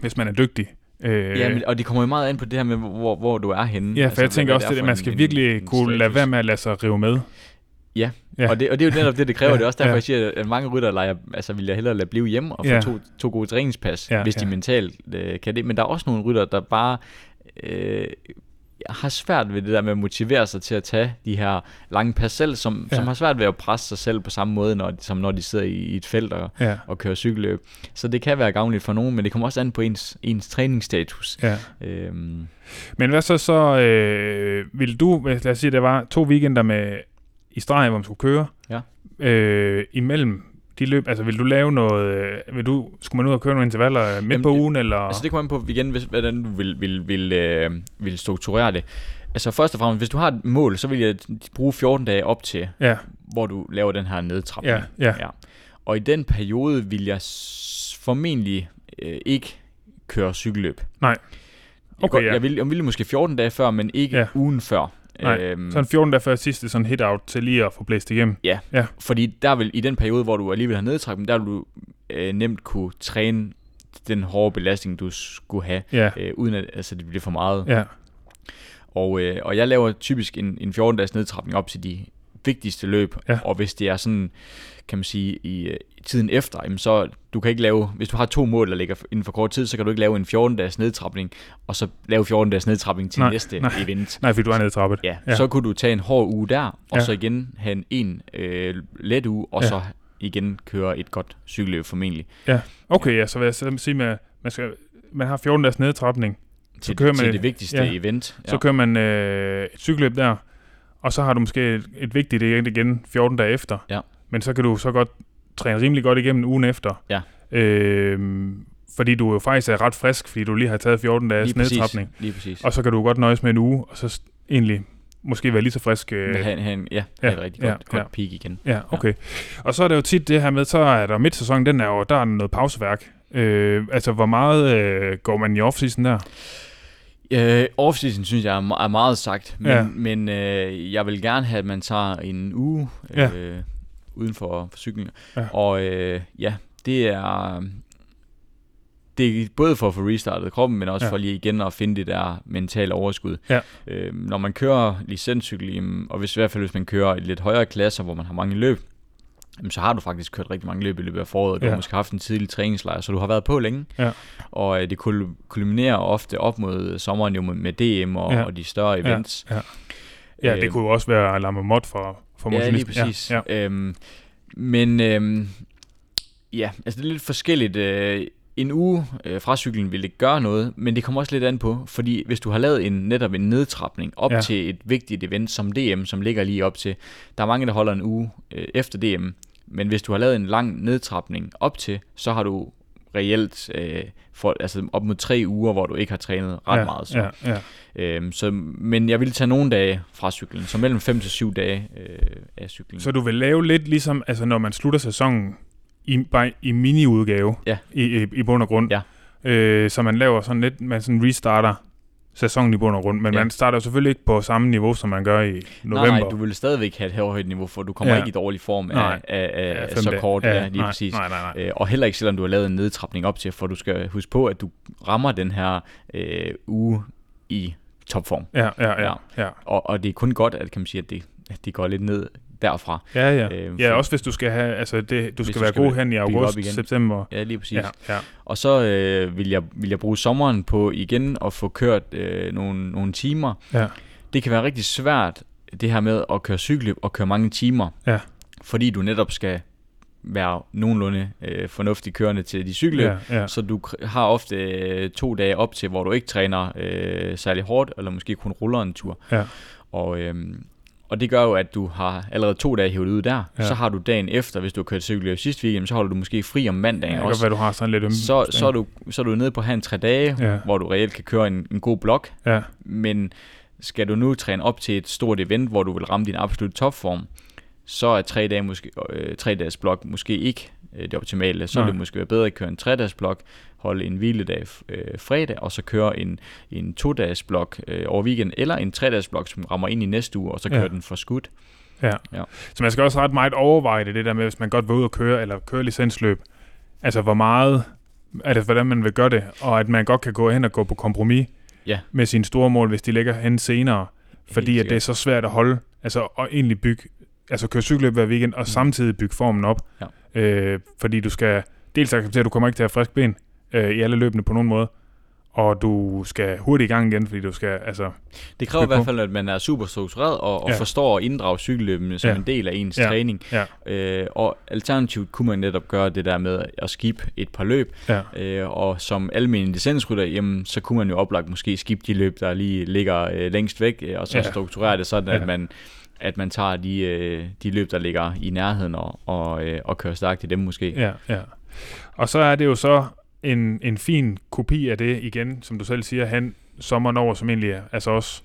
hvis man er dygtig. Øh, Ja, men, og det kommer jo meget an på det her med, hvor, hvor du er henne. ja, for altså, jeg tænker også, at man skal en- virkelig en kunne lade status. være med at lade sig rive med. Ja, Ja. Og, det, og det er jo netop det, det kræver. [laughs] Ja, Det er også derfor, ja. jeg siger, at mange rytter leger, altså vil jeg hellere lade blive hjemme og få Ja. to, to gode træningspas, Ja, hvis de ja. mentalt øh, kan det. Men der er også nogle rytter, der bare øh, har svært ved det der med at motivere sig til at tage de her lange pas selv, som, Ja. som har svært ved at presse sig selv på samme måde, når, som når de sidder i, i et felt og, Ja, og kører cykelløb. Så det kan være gavnligt for nogen, men det kommer også an på ens, ens træningsstatus. ja. Øhm, Men hvad så så, øh, vil du, lad os sige, der var to weekender med i streg, hvor man skulle køre. Ja. øh, imellem de løb? Altså vil du lave noget, øh, vil du, skulle man ud og køre nogle intervaller midt Jamen, på ugen, eller? Altså det kommer an på igen, hvis, hvordan du vil, vil, vil, øh, vil strukturere det. Altså først og fremmest, hvis du har et mål, så vil jeg bruge 14 dage op til, ja, hvor du laver den her nedtrapning. ja, ja, Ja. Og i den periode vil jeg formentlig øh, ikke køre cykelløb. Nej. Jeg, Okay, godt, ja. jeg, vil, jeg ville måske 14 dage før, men ikke ja. ugen før. Nej, Øhm, Sådan 14 dage før sidste sådan hit-out til lige at få blæst igennem. Fordi der vil i den periode, hvor du alligevel har nedtrækning, der vil du øh, nemt kunne træne den hårde belastning, du skulle have, Ja, øh, uden at altså, det bliver for meget. ja, Og, øh, og jeg laver typisk en, en 14-dages nedtrapning op til de vigtigste løb, Ja. og hvis det er sådan, kan man sige, i, øh, i tiden efter, jamen så du kan ikke lave, hvis du har to mål, der ligger inden for kort tid, så kan du ikke lave en 14-dages nedtrapning, og så lave 14-dages nedtrapning til Nej, næste nej. event. nej, fordi du er nedtrappet. Ja, Ja. ja, så kunne du tage en hård uge der, og Ja. ja. så igen have en, en øh, let uge, og Ja. ja. så igen køre et godt cykelløb formentlig. Okay, ja, så vil jeg så sige, at man, skal, man har 14 dages nedtrapning, Til, kører man til et- det vigtigste ja. ja. event. så kører man øh, et cykelløb der, og så har du måske et, et vigtigt event igen 14 dage efter. Ja. Men så kan du så godt træne rimelig godt igennem ugen efter. Ja. Øh, fordi du jo faktisk er ret frisk, fordi du lige har taget 14 dages lige præcis, nedtrapning. lige præcis. Og så kan du godt nøjes med en uge, og så egentlig måske være lige så frisk. Øh, Men have en, ja, ja, have et rigtig ja, godt, godt ja. peak igen. Ja, okay. Og så er det jo tit det her med, så er der midtsæsonen, den er jo, der er noget pauseværk. Øh, altså, hvor meget øh, går man i off-season der? Øh, off-season synes jeg er, er meget sagt, men, Ja. ja. men øh, jeg vil gerne have, at man tager en uge Ja. øh, uden for, for cykling. Ja. Og øh, ja, det er, det er både for at få restartet kroppen, men også Ja. ja. for lige igen at finde det der mentale overskud. Ja. Øh, når man kører licenscykel, og hvis, i hvert fald hvis man kører i lidt højere klasser, hvor man har mange løb, jamen, så har du faktisk kørt rigtig mange løb i løbet af foråret. Du Ja. har måske haft en tidlig træningslejr, så du har været på længe. Ja. Og øh, det kul- kulminerer ofte op mod sommeren jo med, med DM og, Ja. ja. og de større events. Ja. Ja, det Øhm, kunne jo også være Lamamot for, for Ja, lige præcis. Ja, Ja, Øhm, men øhm, ja, altså det er lidt forskelligt. Øh, en uge øh, fra cyklen vil ikke gøre noget, men det kommer også lidt an på, fordi hvis du har lavet en netop en nedtrapning op ja. til et vigtigt event som DM, som ligger lige op til, der er mange, der holder en uge øh, efter DM, men hvis du har lavet en lang nedtrapning op til, så har du reelt øh, for, altså op mod tre uger, hvor du ikke har trænet ret ja, meget. Så. Ja, ja. Øhm, så, men jeg vil tage nogle dage fra cyklen, så mellem 5 til 7 dage øh, af cyklen. Så du vil lave lidt ligesom, altså når man slutter sæsonen i, bare i mini-udgave Ja. i, i, i bund og grund. Ja. Øh, så man laver sådan lidt, man sådan restarter sæsonen i bund og grund, men ja. Ja. man starter jo selvfølgelig ikke på samme niveau, som man gør i november. Nej, nej, du vil stadigvæk have et højt niveau, for du kommer Ja. ja. ikke i dårlig form Nej. af, af, af, Ja, af fem så dage. kort. Ja, lige nej, præcis. Nej, nej, nej. Øh, og heller ikke selvom du har lavet en nedtrapning op til, for du skal huske på, at du rammer den her øh, uge i topform. Ja, ja, ja. Ja. ja. Og, og det er kun godt, at, kan man sige, at det, at det går lidt ned derfra. Ja, ja. Øh, ja, også hvis du skal have, altså det, du skal du være skal god hen i august, igen. september. Ja, lige præcis. Ja, ja. Og så øh, vil, jeg, vil jeg bruge sommeren på igen at få kørt øh, nogle, nogle timer. Ja. Det kan være rigtig svært, det her med at køre cykelløb og køre mange timer. Ja. Fordi du netop skal være nogenlunde øh, fornuftig kørende til de cykelløb. Ja, ja. Så du har ofte øh, to dage op til, hvor du ikke træner øh, særlig hårdt, eller måske kun ruller en tur. Ja. Og, øhm, og det gør jo, at du har allerede to dage hævet ud der. Ja. Ja. Så har du dagen efter, hvis du har kørt cykelløb sidste weekend, så holder du måske fri om mandagen kan også godt du har sådan lidt øm. så, så, er du, så er du nede på en tre dage, Ja. ja. hvor du reelt kan køre en, en god blok, Ja, men skal du nu træne op til et stort event, hvor du vil ramme din absolut topform, så er tre, dage måske, øh, tre dages blok måske ikke øh, det optimale. Så Nej. vil det måske være bedre at køre en tre dages blok, holde en hviledag øh, fredag, og så køre en, en to dages blok øh, over weekend, eller en tre dages blok, som rammer ind i næste uge, og så Ja. kører den for skudt. ja. Ja. Så man skal også ret meget overveje det, det der med, hvis man godt vil ud og køre, eller køre licensløb. Altså, hvor meget, altså, hvordan man vil gøre det, og at man godt kan gå hen og gå på kompromis Ja. med sine store mål, hvis de ligger hen senere. Fordi at det er så svært at holde, altså at egentlig bygge, altså køre cykelløb hver weekend, og Mm. samtidig bygge formen op. Ja. Øh, fordi du skal dels acceptere, at du kommer ikke til at have frisk ben øh, i alle løbene på nogen måde, og du skal hurtigt i gang igen, fordi du skal, altså... Det kræver i hvert fald, at man er super struktureret og, og Ja. forstår at inddrage cykelløbene som Ja. en del af ens Ja. træning. Ja, Øh, og alternativt kunne man netop gøre det der med at skip et par løb, ja, øh, og som almindelig licensrytter, jamen, så kunne man jo oplagt måske skip de løb, der lige ligger øh, længst væk, øh, og så ja. strukturere det sådan, Ja. at man at man tager de, øh, de løb, der ligger i nærheden, og, og, øh, og kører stærkt i dem måske. ja, ja. Og så er det jo så en, en fin kopi af det igen, som du selv siger, han sommeren over, som egentlig er, altså også,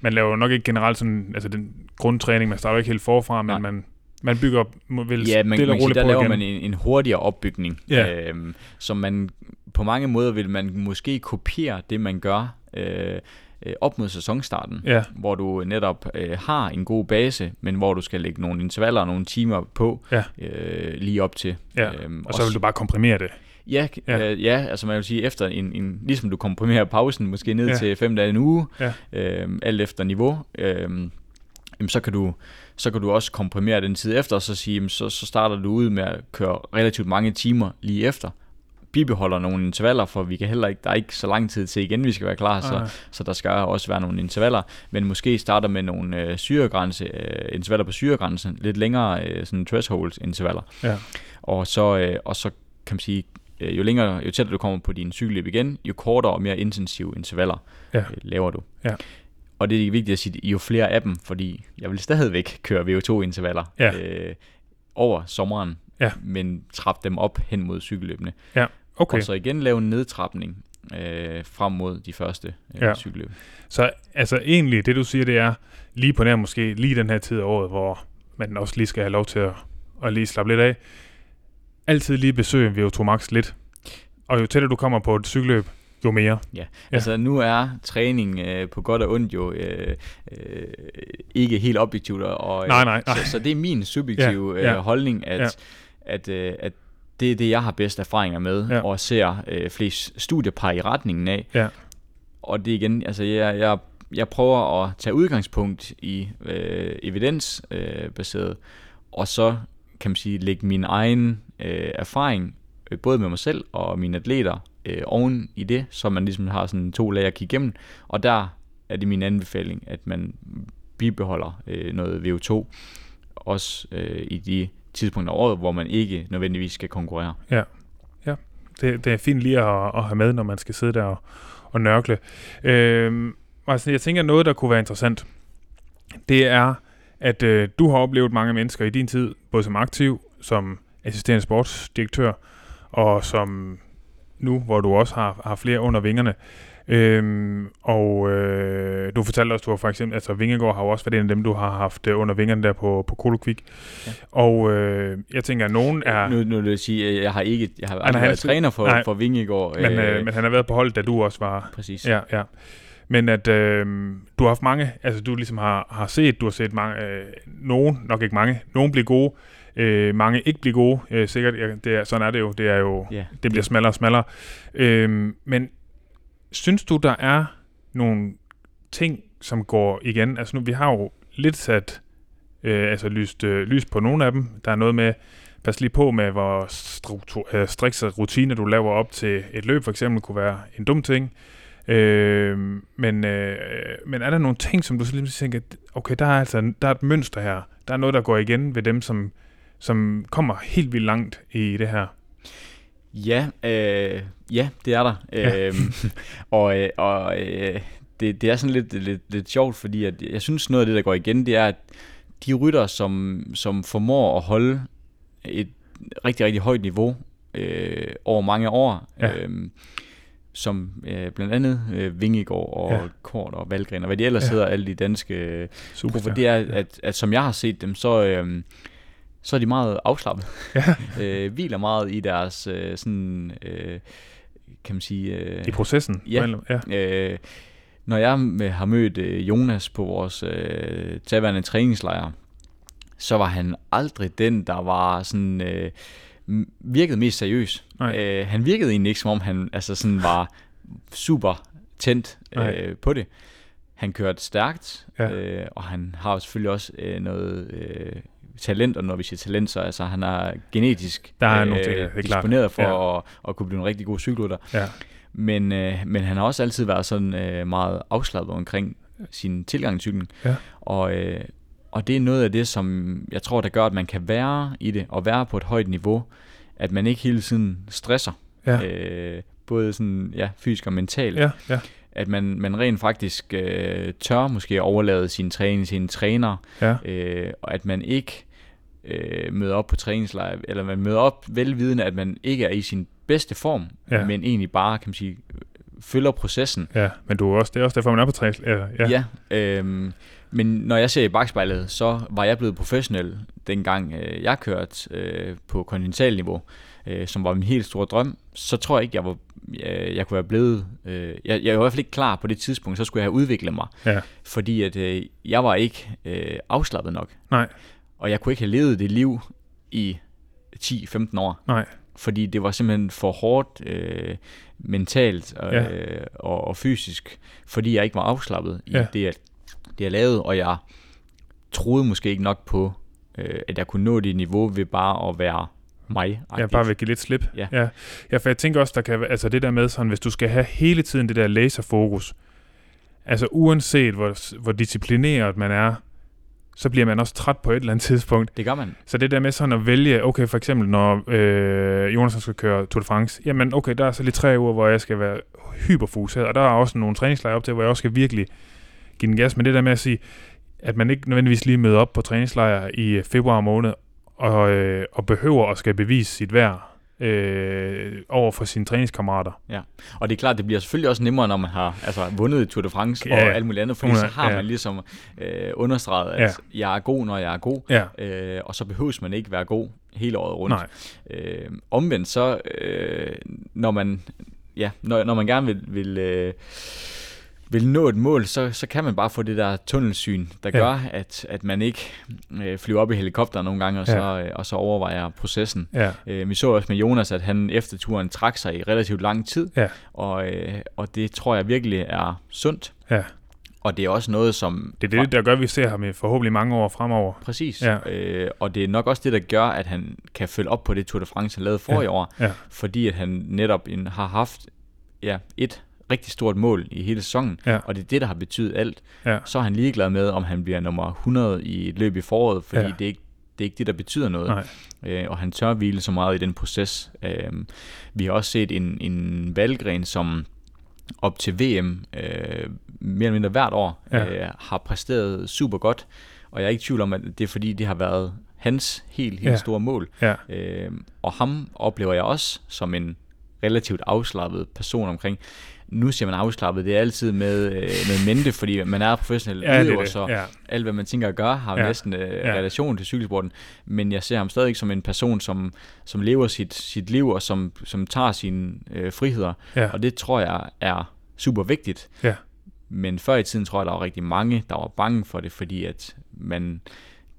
man laver jo nok ikke generelt sådan, altså den grundtræning, man starter ikke helt forfra, men Nej. man, man bygger må vel Ja, man, stille man og kan sige, roligt der laver igen. man en, en hurtigere opbygning, Ja. øhm, som man på mange måder vil man måske kopiere det, man gør øh, øh, op mod sæsonstarten, Ja, hvor du netop øh, har en god base, men hvor du skal lægge nogle intervaller og nogle timer på Ja. øh, lige op til. ja. Øhm, og så vil du bare komprimere det. Ja, Ja. Øh, ja, altså man vil sige, efter en, en ligesom du komprimerer pausen måske ned Ja. til fem dage en uge, Ja. øh, alt efter niveau, øh, så kan du så kan du også komprimere den tid efter, og så sige, så, så starter du ud med at køre relativt mange timer lige efter. Bibeholder nogle intervaller, for vi kan heller ikke, der er ikke så lang tid til igen, vi skal være klar, så, så der skal også være nogle intervaller, men måske starter med nogle øh, syregrænse, øh, intervaller på syregrænsen, lidt længere øh, sådan threshold intervaller. Ja. Og så, øh, og så kan man sige, øh, jo længere, jo tættere du kommer på din cykelløb igen, jo kortere og mere intensive intervaller Ja. øh, laver du. Ja. Og det er vigtigt at sige, jo flere af dem, fordi jeg vil stadigvæk køre VO2-intervaller Ja. øh, over sommeren, Ja. men trappe dem op hen mod cykelløbene. Okay, Og så igen lave en nedtrapning øh, frem mod de første øh, Ja. cykelløb. så altså egentlig, det du siger, det er lige på nær måske lige den her tid af året, hvor man også lige skal have lov til at, at lige slappe lidt af. Altid lige besøge VO2 Max lidt. Og jo tættere du kommer på et cykelløb, jo mere. Ja. Ja. Altså nu er træning øh, på godt og ondt jo øh, øh, ikke helt objektivt, og, øh, Nej, nej, nej. Så, så det er min subjektive Ja, ja. øh, holdning, at, Ja. at, øh, at det er det, jeg har bedst erfaringer med, Ja. og ser øh, flest studiepar i retningen af. Ja. Og det igen, altså jeg, jeg, jeg prøver at tage udgangspunkt i øh, evidensbaseret, øh, baseret, og så kan man sige, lægge min egen øh, erfaring, øh, både med mig selv og mine atleter, øh, oven i det, så man ligesom har sådan to lag at kigge igennem. Og der er det min anbefaling, at man bibeholder øh, noget VO2, også øh, i de tidspunkter af året, hvor man ikke nødvendigvis skal konkurrere. Ja, ja. Det, det er fint lige at, at have med, når man skal sidde der og, og nørkle. Øh, altså, jeg tænker, noget, der kunne være interessant, det er, at øh, du har oplevet mange mennesker i din tid, både som aktiv, som assisterende sportsdirektør, og som nu, hvor du også har, har flere under vingerne. Øhm, og øh, du fortalte også, du har for eksempel, altså Vingegaard har jo også været en af dem, du har haft øh, under vingerne der på, på Kolokvik. Ja. Og øh, jeg tænker, at nogen er... Nu, nu vil jeg sige, at jeg har ikke jeg har aldrig han- været træner for, nej. for Vingegaard. Men, øh, men han har været på holdet, da du også var... præcis. Ja, ja. Men at øh, du har haft mange, altså du ligesom har, har set, du har set mange, øh, nogen, nok ikke mange, nogen blive gode, øh, mange ikke blive gode, øh, sikkert, ja, det er, sådan er det jo, det er jo, Ja. det bliver smallere og smallere. Øh, men synes du, der er nogle ting, som går igen? Altså nu, vi har jo lidt sat, øh, altså lyst, øh, lys på nogle af dem. Der er noget med, pas lige på med, hvor struktur, øh, strikse rutiner du laver op til et løb, for eksempel, kunne være en dum ting. Øh, men, øh, men er der nogle ting, som du så lige tænker, okay, der er altså der er et mønster her. Der er noget, der går igen ved dem, som, som kommer helt vildt langt i det her. Ja, øh, ja, det er der. Ja. Øhm, [laughs] og øh, og øh, det, det er sådan lidt, lidt, lidt sjovt, fordi at jeg synes noget af det, der går igen, det er, at de rytter, som, som formår at holde et rigtig, rigtig højt niveau øh, over mange år, Ja. øh, som øh, blandt andet øh, Vingegaard og Ja. Kort og Valgren, og hvad de ellers Ja. hedder, alle de danske øh, det er, at, at som jeg har set dem, så, øhm, så er de meget afslappet. Ja. [laughs] øh, hviler meget i deres øh, sådan, øh, kan man sige... Øh, I processen? Ja. ja. øh, når jeg har mødt øh, Jonas på vores øh, tagværende træningslejr, så var han aldrig den, der var sådan... Øh, virkede mest seriøs. Nej. Øh, han virkede egentlig ikke, som om han altså sådan var super tændt øh, på det. Han kørte stærkt, ja. øh, og han har jo selvfølgelig også øh, noget øh, talent, og når vi siger talent, så altså, han er genetisk Der er nogle ting, det er klart. disponeret for Ja. at, at kunne blive en rigtig god cykelrytter. Ja. Men, øh, men han har også altid været sådan øh, meget afslappet omkring sin tilgang til cyklen. Ja. Og, øh, og det er noget af det, som jeg tror, der gør, at man kan være i det, og være på et højt niveau, at man ikke hele tiden stresser. Ja. Øh, både sådan, ja, fysisk og mentalt. Ja, ja, At man, man rent faktisk øh, tør måske overlade sin træning til en træner, ja, øh, og at man ikke øh, møder op på træningslejr, eller man møder op velvidende, at man ikke er i sin bedste form, Ja. men egentlig bare, kan man sige, følger processen. ja. Men du er også, det er også derfor, man er på træning. Ja, ja. Øhm, men når jeg ser i bagspejlet, så var jeg blevet professionel, dengang øh, jeg kørte øh, på kontinentalniveau, øh, som var min helt store drøm, så tror jeg ikke, jeg var jeg, jeg kunne være blevet... Øh, jeg, jeg var i hvert fald ikke klar på det tidspunkt, så skulle jeg have udviklet mig. ja. Fordi at øh, jeg var ikke øh, afslappet nok. Nej, Og jeg kunne ikke have levet det liv i 10-15 år. nej. Fordi det var simpelthen for hårdt øh, mentalt og, Ja. øh, og, og fysisk. Fordi jeg ikke var afslappet i Ja. det, jeg, det, jeg lavede. Og jeg troede måske ikke nok på, øh, at jeg kunne nå det niveau ved bare at være mig. Ja, bare vil give lidt slip. Ja. ja. Ja, for jeg tænker også, der kan altså det der med sådan, hvis du skal have hele tiden det der laserfokus, altså uanset hvor, hvor disciplineret man er, så bliver man også træt på et eller andet tidspunkt. Det gør man. Så det der med sådan at vælge, okay, for eksempel når øh, Jonas skal køre Tour de France, jamen okay, der er så lige tre uger, hvor jeg skal være hyperfokuseret, og der er også nogle træningslejre op til, hvor jeg også skal virkelig give den gas, men det der med at sige, at man ikke nødvendigvis lige møder op på træningslejre i øh, februar måned, og, øh, og behøver at skal bevise sit værd øh, over for sine træningskammerater. Og det er klart, det bliver selvfølgelig også nemmere, når man har altså, vundet Tour de France Ja, og ja. alt muligt andet, fordi så har ja. man ligesom øh, understreget, at Ja. jeg er god, når jeg er god. Ja, Øh, og så behøves man ikke være god hele året rundt. nej, Øh, omvendt så, øh, når man ja, når, når man gerne vil, vil, øh, vil nå et mål, så, så kan man bare få det der tunnelsyn, der Ja. gør, at, at man ikke øh, flyver op i helikopter nogle gange, og så, øh, og så overvejer processen. ja, Øh, vi så også med Jonas, at han efter turen trak sig i relativt lang tid, Ja. og, øh, og det tror jeg virkelig er sundt. ja. Og det er også noget, som... Det er det, der gør, at vi ser ham i forhåbentlig mange år fremover. Præcis. Ja. Øh, og det er nok også det, der gør, at han kan følge op på det Tour de France, han lavede for Ja. i år. Ja. Fordi at han netop har haft ja, et rigtig stort mål i hele sæsonen. Ja. Og det er det, der har betydet alt. Ja. Så er han ligeglad med, om han bliver nummer 100 i et løb i foråret, fordi Ja. det, er ikke, det er ikke det, der betyder noget. Nej. Øh, og han tør hvile så meget i den proces. Øh, vi har også set en, en valgren, som op til VM øh, mere eller mindre hvert år Ja. øh, har præsteret super godt. Og jeg er ikke i tvivl om, at det er fordi, det har været hans helt, helt Ja. store mål. Ja, Øh, og ham oplever jeg også som en relativt afslappet person omkring. Nu siger man afslappet, det er altid med, øh, med mente, fordi man er professionel ja udøver, er så Ja, alt hvad man tænker at gøre, har Ja. næsten øh, Ja. relation til cykelsporten. Men jeg ser ham stadig som en person, som, som lever sit, sit liv, og som, som tager sine øh, friheder. ja, Og det tror jeg er super vigtigt. Ja. Men før i tiden tror jeg, der var rigtig mange, der var bange for det, fordi at man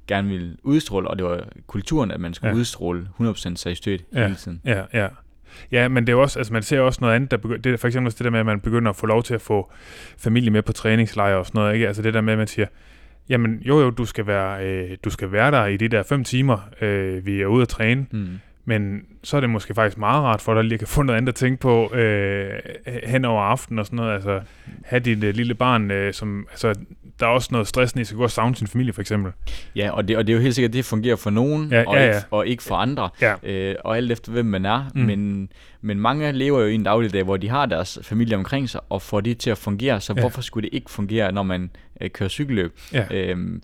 gerne ville udstråle, og det var kulturen, at man skulle ja. udstråle 100% seriøst Ja. hele tiden. ja, ja. Ja, men det er også, altså man ser også noget andet, der begynder, det er for eksempel også det der med, at man begynder at få lov til at få familie med på træningslejre og sådan noget, ikke? Altså det der med, at man siger, jamen jo jo, du skal være, øh, du skal være der i de der fem timer, øh, vi er ude at træne, Mm. men så er det måske faktisk meget rart for dig lige at kan få noget andet at tænke på øh, hen over aftenen og sådan noget, altså have dit øh, lille barn, øh, som, altså der er også noget stress, når I skal gå og savne sin familie for eksempel. Ja, og det, og det er jo helt sikkert, at det fungerer for nogen, Ja, og, ja, ikke, ja. og ikke for andre. Ja, øh, og alt efter hvem man er. Mm. Men, men mange lever jo i en dagligdag, hvor de har deres familie omkring sig, og får det til at fungere. Så ja. hvorfor skulle det ikke fungere, når man øh, kører cykelløb? ja, Øhm,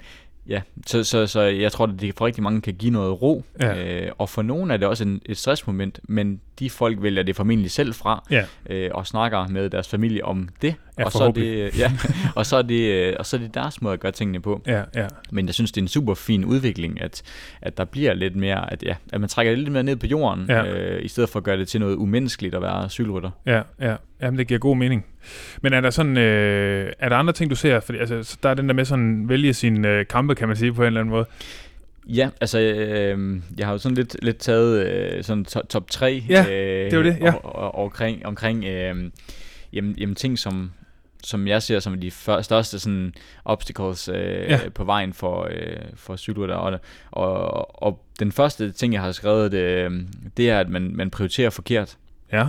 ja, så, så, så jeg tror, at det for rigtig mange kan give noget ro. Ja. Øh, og for nogle er det også en, et stressmoment, men de folk vælger det formentlig selv fra, ja, øh, og snakker med deres familie om det. Ja, og, så er det ja, [laughs] og, så er det, øh, og så er det deres måde at gøre tingene på. ja, ja, Men jeg synes, det er en super fin udvikling, at, at der bliver lidt mere, at, ja, at man trækker det lidt mere ned på jorden, Ja. øh, i stedet for at gøre det til noget umenneskeligt at være cykelrytter. Ja, ja. Jamen, det giver god mening. Men er der sådan, øh, er der andre ting, du ser? Fordi altså, så der er den der med sådan, vælge sine øh, kampe, kan man sige på en eller anden måde. Ja, altså, øh, jeg har jo sådan lidt, lidt taget øh, sådan to, top 3 Ja, øh, det var det, ja. og, og, og, omkring, omkring øh, jamen, jamen, ting, som, som jeg ser som de før, største sådan, obstacles øh, Ja. ja. på vejen for, øh, for cykelrytter. Og, og, og den første ting, jeg har skrevet, det, øh, det er, at man, man prioriterer forkert. Ja,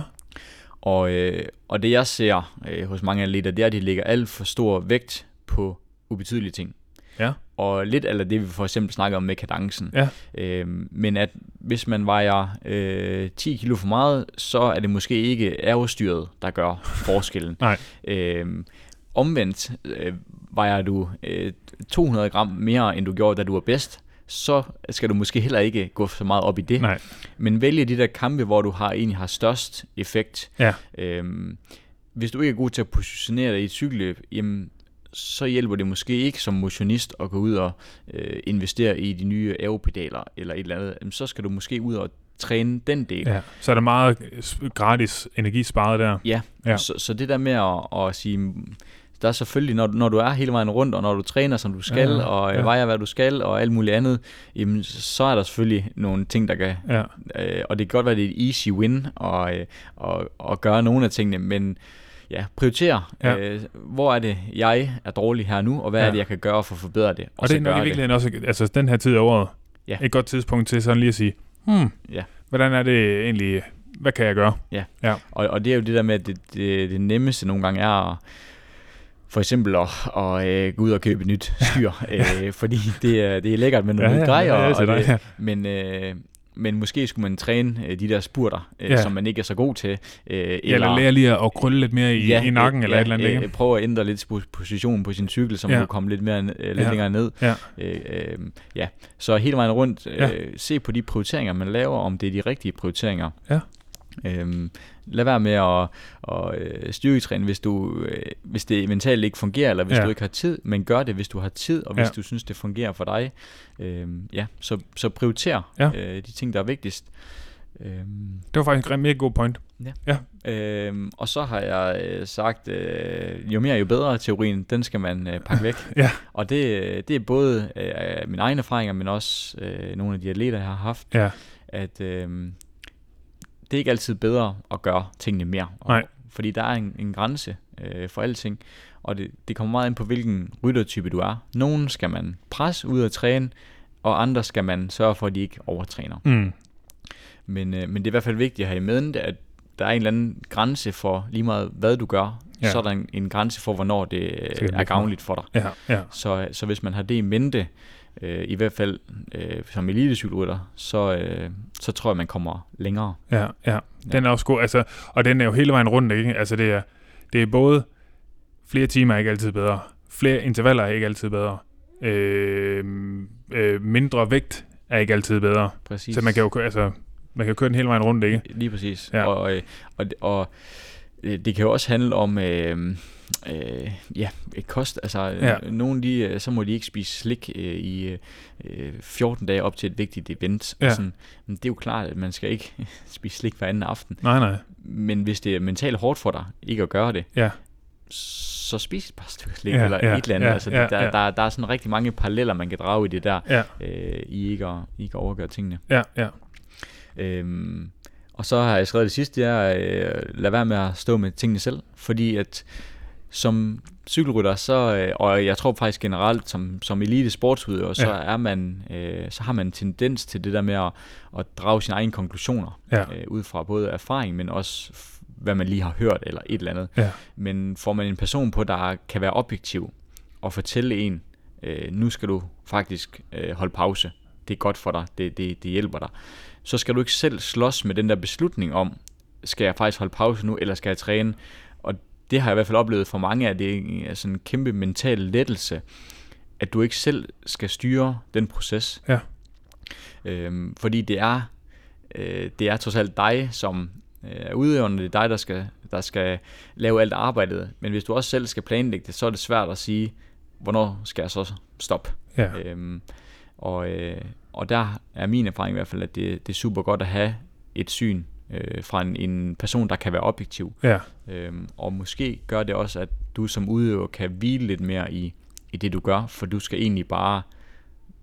Og, øh, og det jeg ser øh, hos mange atleter, det er, at de lægger alt for stor vægt på ubetydelige ting. Ja. Og lidt af det, vi for eksempel snakker om med kadencen. Ja. Øhm, men at hvis man vejer øh, 10 kilo for meget, så er det måske ikke aerostyret, der gør forskellen. [laughs] Nej. Øhm, omvendt øh, vejer du øh, 200 gram mere, end du gjorde, da du var bedst, så skal du måske heller ikke gå så meget op i det. Nej. Men vælge de der kampe, hvor du har egentlig har størst effekt. Ja. Øhm, hvis du ikke er god til at positionere dig i et cykelløb, jamen, så hjælper det måske ikke som motionist at gå ud og øh, investere i de nye aeropedaler eller et eller andet. Jamen, så skal du måske ud og træne den del. Ja. Så er der meget gratis energi sparet der. Ja, Ja. ja. Så, så det der med at, at sige, der er selvfølgelig, når, når du er hele vejen rundt, og når du træner, som du skal, Ja, ja, og ja. ja. vejer, hvad du skal, og alt muligt andet, jamen, så er der selvfølgelig nogle ting, der kan... Ja. Øh, og det kan godt være, det er et easy win at, øh, at, at gøre nogle af tingene, men ja, prioritere. Ja. Øh, hvor er det, jeg er dårlig her nu, og hvad ja. Ja. er det, jeg kan gøre for at forbedre det? Og, så det er nok i virkeligheden også, altså den her tid af året, Ja. et godt tidspunkt til sådan lige at sige, hmm, Ja. hvordan er det egentlig, hvad kan jeg gøre? Og, og det er jo det der med, at det, det, det nemmeste nogle gange er at, for eksempel at, at øh, gå ud og købe nyt [laughs] styr, øh, fordi det er, det er lækkert med nogle ja, grejer, ja, ja, ja, det, ja. men, øh, men måske skulle man træne øh, de der spurter, øh, Ja. som man ikke er så god til. Øh, Eller lære lige at krølle lidt mere i, i nakken øh, eller et eller andet. øh, ikke? prøve at ændre lidt positionen på sin cykel, så man Ja. ja. kunne komme lidt, mere, øh, lidt Ja. ja. længere ned. Ja. Øh, øh, ja. Så hele vejen rundt, øh, Ja. se på de prioriteringer, man laver, om det er de rigtige prioriteringer. Ja. Øhm, lad være med at, at øh, styrketræne, hvis, du, øh, hvis det mentalt ikke fungerer, eller hvis Ja. ja. du ikke har tid, men gør det, hvis du har tid, og hvis Ja. du synes, det fungerer for dig. Øhm, ja, så, så prioriter Ja. øh, de ting, der er vigtigst. Øhm, Det var faktisk en mega god point. Øhm, og så har jeg øh, sagt, øh, jo mere jo bedre teorien, den skal man øh, pakke væk. [laughs] Ja. Og det, det er både øh, mine egne erfaringer, men også øh, nogle af de atleter, jeg har haft, Ja, at øh, det er ikke altid bedre at gøre tingene mere. Og, Nej. Fordi der er en, en grænse øh, for alting, og det, det kommer meget ind på, hvilken ryttertype du er. Nogle skal man presse ud at træne, og andre skal man sørge for, at de ikke overtræner. mm. Men, øh, men det er i hvert fald vigtigt at have i mente, at der er en eller anden grænse for lige meget, hvad du gør, Ja. så er der en, en grænse for, hvornår det øh, det er gavnligt for dig. ja, ja. Så, så hvis man har det i mente, øh, i hvert fald øh, som elitecykelrytter, så, øh, så tror jeg, man kommer længere. Ja, ja. Den er også god. Altså, og den er jo hele vejen rundt, ikke? Altså, det er, det er både flere timer er ikke altid bedre. Flere intervaller er ikke altid bedre. Øh, øh, mindre vægt er ikke altid bedre. Præcis. Så man kan jo køre, altså, man kan køre den hele vejen rundt, ikke? Lige præcis. Ja. Og, øh, og, og øh, det kan jo også handle om øh, øh, ja, kost. Altså, Ja. ja. nogen de, øh, så må de ikke spise slik øh, i øh, 14 dage op til et vigtigt event. Ja. Og sådan, men det er jo klart, at man skal ikke [laughs] spise slik hver anden aften. Nej, nej. Men hvis det er mentalt hårdt for dig ikke at gøre det, Ja. så spis et par stykker slik, Ja, eller ja, et eller andet. ja, altså, ja, der, ja. Der, der er sådan rigtig mange paralleller, man kan drage i det der, Ja, øh, i ikke at, ikke at overgøre tingene. ja, ja. Øhm, og så har jeg skrevet det sidste, det er, øh, lad være med at stå med tingene selv, fordi at som cykelrytter, så, øh, og jeg tror faktisk generelt, som, som elite sportsudøver, så, Ja. er man, øh, så har man en tendens til det der med at, at drage sine egne konklusioner, Ja. øh, ud fra både erfaring, men også hvad man lige har hørt, eller et eller andet. Ja. Men får man en person på, der kan være objektiv, og fortælle en, øh, nu skal du faktisk øh, holde pause, det er godt for dig, det, det, det hjælper dig, så skal du ikke selv slås med den der beslutning om, skal jeg faktisk holde pause nu, eller skal jeg træne? Det har jeg i hvert fald oplevet for mange, at det er sådan en kæmpe mental lettelse, at du ikke selv skal styre den proces. Ja. Øhm, fordi det er, øh, det er trods alt dig, som øh, er udøvende, det er dig, der skal, der skal lave alt arbejdet. Men hvis du også selv skal planlægge det, så er det svært at sige, hvornår skal jeg så stoppe? Ja. Øhm, og, øh, og der er min erfaring i hvert fald, at det, det er super godt at have et syn øh, fra en, en person, der kan være objektiv. Ja. Øhm, og måske gør det også, at du som udøver kan hvile lidt mere i, i det, du gør, for du skal egentlig bare,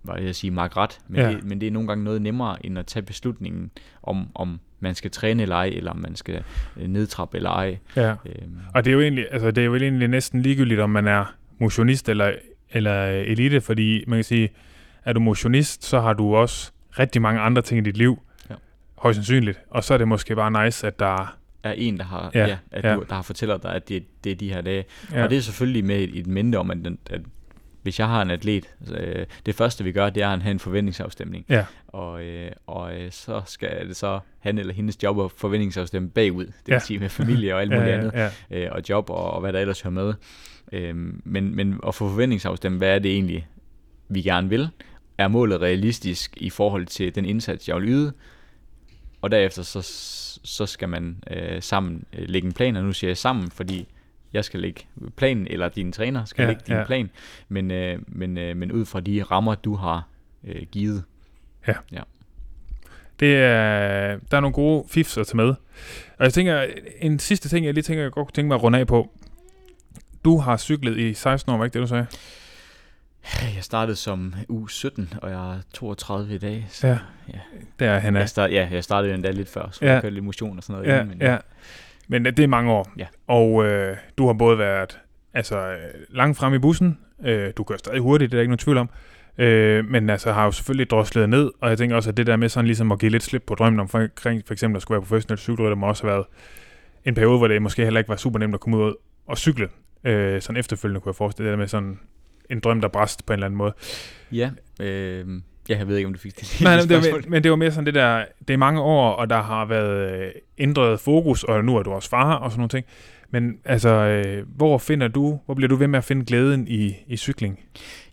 hvad jeg sige, mark ret, men, Ja. det, men det er nogle gange noget nemmere, end at tage beslutningen om, om man skal træne eller ej, eller om man skal øh, nedtrappe eller ej. ja. Øhm, Og det er jo egentlig, altså det er jo egentlig næsten ligegyldigt, om man er motionist eller, eller elite, fordi man kan sige, er du motionist, så har du også rigtig mange andre ting i dit liv. Højst sandsynligt. Og så er det måske bare nice, at der er en, der har, Ja, ja, at ja. Du, der har fortæller dig, at det, det er de her dage. Ja. Ja. Og det er selvfølgelig med et, et mente om, at, den, at hvis jeg har en atlet, øh, det første vi gør, det er at have en forventningsafstemning. Ja. Og, øh, og øh, så skal det så han eller hendes job at forventningsafstemme bagud. Det vil Ja. sige med familie og alt [laughs] ja, muligt ja, andet ja. øh, og job og, og hvad der ellers hører med. Øhm, men, men at få forventningsafstemt, hvad er det egentlig, vi gerne vil? Er målet realistisk i forhold til den indsats, jeg vil yde? Og derefter så, så skal man øh, sammen øh, lægge en plan, og nu siger jeg sammen, fordi jeg skal lægge planen, eller din træner skal Ja, ja, lægge din ja. ja. plan, men, øh, men, øh, men ud fra de rammer, du har øh, givet. Det er, der er nogle gode fifs at tage med. Og jeg tænker, en sidste ting, jeg lige tænker, jeg godt kunne tænke mig at runde af på. Du har cyklet i 16 år, var ikke det, du sagde? Jeg startede som U17, og jeg er 32 i dag. Så Ja. ja. Der er han er. Jeg, start, ja, jeg startede jo endda lidt før, så Ja. jeg kørte lidt motion og sådan noget. Ja, inden, men, ja. Men det er mange år. Ja. Og øh, du har både været altså, øh, langt frem i bussen. Øh, du kører stadig hurtigt, det er der ikke nogen tvivl om. Øh, men altså har jo selvfølgelig droslet ned, og jeg tænker også, at det der med sådan ligesom at give lidt slip på drømmen om for, for eksempel at skulle være professionel cykelrytter, må også have været en periode, hvor det måske heller ikke var super nemt at komme ud og cykle. Øh, sådan efterfølgende kunne jeg forestille det der med sådan en drøm, der brast på en eller anden måde. Ja, øh, ja, jeg ved ikke, om du fik det Nej, det det var, men det var mere sådan det der, det er mange år, og der har været øh, ændret fokus, og nu er du også far og sådan nogle ting. Men altså, øh, hvor finder du, hvor bliver du ved med at finde glæden i, i cykling?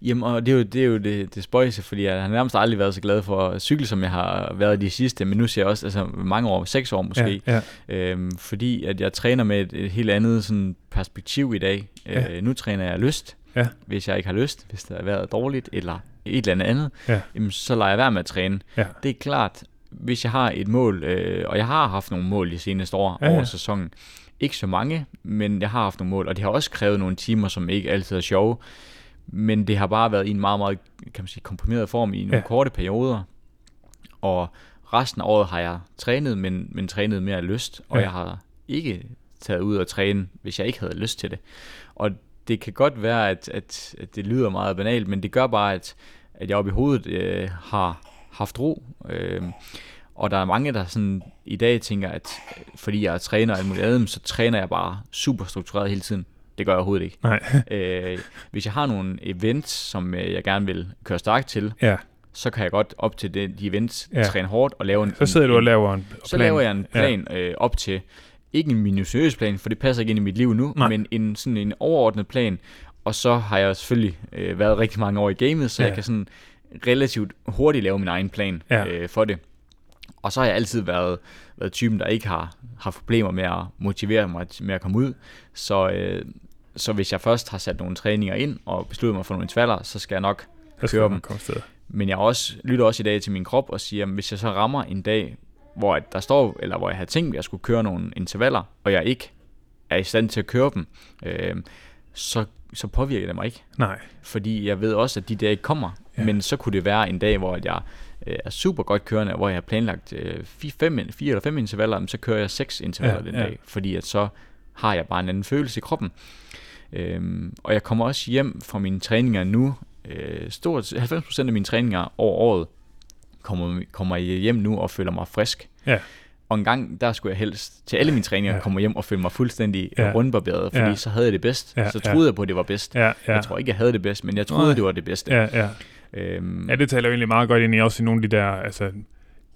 Jamen, og det er jo det, er jo det, det spøjse, fordi jeg har nærmest aldrig været så glad for at cykle, som jeg har været de sidste, men nu ser jeg også, altså mange år, seks år måske, Ja, ja, øhm, fordi at jeg træner med et, et helt andet sådan, perspektiv i dag. Ja. Øh, nu træner jeg lyst, Ja. hvis jeg ikke har lyst, hvis det har været dårligt, eller et eller andet, Ja. jamen, så lader jeg være med at træne. ja. Det er klart, hvis jeg har et mål, øh, og jeg har haft nogle mål de seneste år Ja, ja, over sæsonen, ikke så mange, men jeg har haft nogle mål, og det har også krævet nogle timer, som ikke altid er sjove, men det har bare været i en meget, meget kan man sige, komprimeret form i nogle Ja. korte perioder, og resten af året har jeg trænet, men, men trænet mere af lyst, og ja. jeg har ikke taget ud og træne, hvis jeg ikke havde lyst til det. Og det kan godt være, at, at, at det lyder meget banalt, men det gør bare, at, at jeg oppe i hovedet øh, har haft ro. Øh, og der er mange, der sådan i dag tænker, at øh, fordi jeg er træner alt muligt andet, så træner jeg bare super struktureret hele tiden. Det gør jeg overhovedet ikke. Nej, [laughs] Øh, hvis jeg har nogle events, som øh, jeg gerne vil køre stærkt til, ja. så kan jeg godt op til de, de events ja. træne hårdt og lave en Så sidder en, du og laver en plan. så laver jeg en plan ja. øh, op til, ikke en minutiøs plan, for det passer ikke ind i mit liv nu, Nej. Men en, sådan en overordnet plan, og så har jeg selvfølgelig øh, været rigtig mange år i gamet, så Ja. jeg kan sådan relativt hurtigt lave min egen plan Ja. øh, for det. Og så har jeg altid været, været typen, der ikke har haft problemer med at motivere mig med at komme ud. Så, øh, så hvis jeg først har sat nogle træninger ind og besluttet mig for nogle intervaller, så skal jeg nok skal køre dem. Men jeg også, lytter også i dag til min krop og siger, at hvis jeg så rammer en dag, hvor der står, eller hvor jeg har tænkt, at jeg skulle køre nogle intervaller, og jeg ikke er i stand til at køre dem, øh, så, så påvirker det mig ikke. Nej, Fordi jeg ved også, at de dage kommer. Ja. Men så kunne det være en dag, hvor at jeg øh, er super godt kørende, hvor jeg har planlagt øh, fire, fem, fire eller fem intervaller, men så kører jeg seks intervaller Ja, den ja. dag. Fordi at så har jeg bare en anden følelse i kroppen. Øhm, og jeg kommer også hjem fra mine træninger nu. Øh, stort 90% af mine træninger over året kommer, kommer jeg hjem nu og føler mig frisk. Ja. Og en gang, der skulle jeg helst til alle mine træninger Ja. komme hjem og føle mig fuldstændig Ja. rundbarberet, fordi Ja. så havde jeg det bedst. Ja. Så ja. troede jeg på, at det var bedst. ja, ja. Jeg tror ikke, jeg havde det bedst, men jeg troede, Nej. det var det bedste. Ja, ja. Øhm, Ja, det taler jo egentlig meget godt ind i også i nogle af de der, altså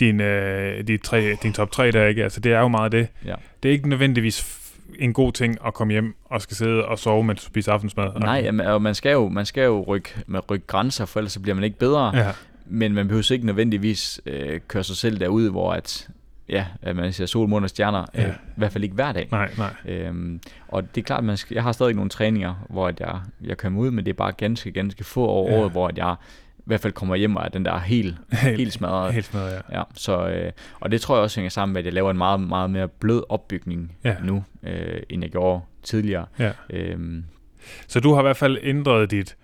din, øh, de tre, din top 3 der, ikke? Altså det er jo meget det. Ja. Det er ikke nødvendigvis en god ting at komme hjem og skal sidde og sove, mens du spiser aftensmad. Nej, og man skal jo, man skal jo rykke, med rykke grænser, for ellers så bliver man ikke bedre. Ja. Men man behøver ikke nødvendigvis øh, køre sig selv derud, hvor at, ja, at man ser sol, måne og stjerner, Ja. øh, i hvert fald ikke hver dag. nej, nej. Øhm, og det er klart, man skal, jeg har stadig nogle træninger, hvor at jeg, jeg kommer ud, men det er bare ganske, ganske få over Ja. året, hvor at jeg i hvert fald kommer hjem og er den der [laughs] helt, helt smadret. Helt smadret, ja. Ja, så, øh, og det tror jeg også hænger sammen med, at jeg laver en meget, meget mere blød opbygning ja. nu, øh, end jeg gjorde tidligere. Ja. Øhm, Så du har i hvert fald ændret dit,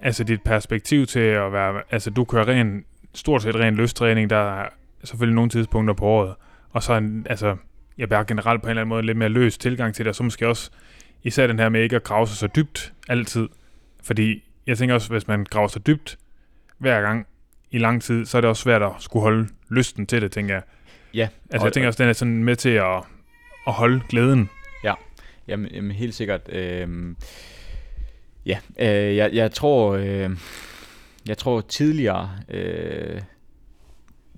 altså dit perspektiv til at være, altså du kører ren, stort set ren løstræning, der er selvfølgelig nogle tidspunkter på året, og så en, altså, jeg bare generelt på en eller anden måde lidt mere løs tilgang til det, og så måske også især den her med ikke at grave sig så dybt altid, fordi jeg tænker også, hvis man graver sig dybt hver gang i lang tid, så er det også svært at skulle holde lysten til det, tænker jeg. ja, Altså jeg tænker også, den er sådan med til at at holde glæden. Jamen, jamen helt sikkert. Øh, ja, øh, jeg, jeg tror, øh, jeg tror tidligere, øh,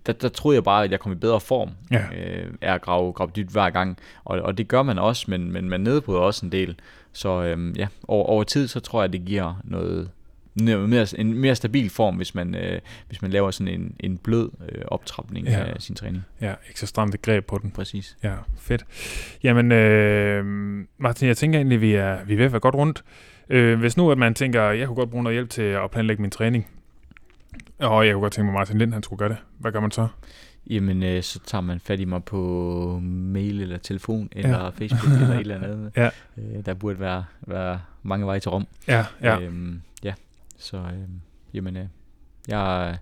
der, der troede jeg bare, at jeg kom i bedre form Ja. øh, af at grave, grave dybt hver gang. Og, og det gør man også, men, men man nedbryder også en del. Så øh, ja, over, over tid, så tror jeg, det giver noget, noget mere, en mere stabil form, hvis man, øh, hvis man laver sådan en, en blød øh, optrapning Ja. af sin træning. Ja, ikke så stramt et greb på den. Præcis. Ja, fedt. Jamen, øh, Martin, jeg tænker egentlig, vi er, vi er ved at være godt rundt. Øh, hvis nu, at man tænker, jeg kunne godt bruge noget hjælp til at planlægge min træning, og jeg kunne godt tænke mig, at Martin Lind, han skulle gøre det. Hvad gør man så? Jamen, øh, så tager man fat i mig på mail eller telefon, eller ja. Facebook, eller et eller andet. [laughs] Ja. Øh, der burde være, være mange veje til Rom. Ja, ja. Øhm. Så, øhm, jamen, øh, jeg,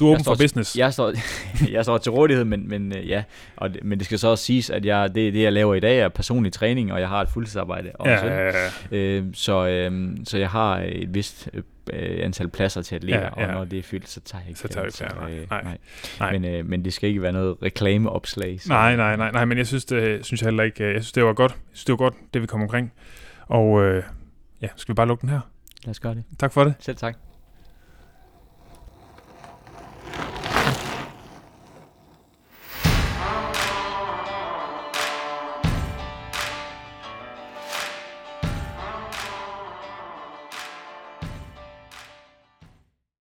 Du er åben jeg for business. jeg, står, [laughs] jeg står til rådighed, men, men øh, ja, og men det skal så også siges, at jeg, det, det, jeg laver i dag, er personlig træning, og jeg har et fuldtidsarbejde. om ja, ja, ja. Øh, så, øh, så jeg har et vist øh, antal pladser til atleter, Ja, ja, og når det er fyldt, så tager jeg ikke Så tager du ikke flere, øh, nej, nej. nej. Men, øh, men det skal ikke være noget reklameopslag. så- Nej, nej, nej, nej, men jeg synes, det, synes jeg heller ikke, jeg synes, det var godt. Jeg synes, det var godt, det vi kom omkring. Og øh, ja, skal vi bare lukke den her? Lad os gøre det. Tak for det. Selv tak.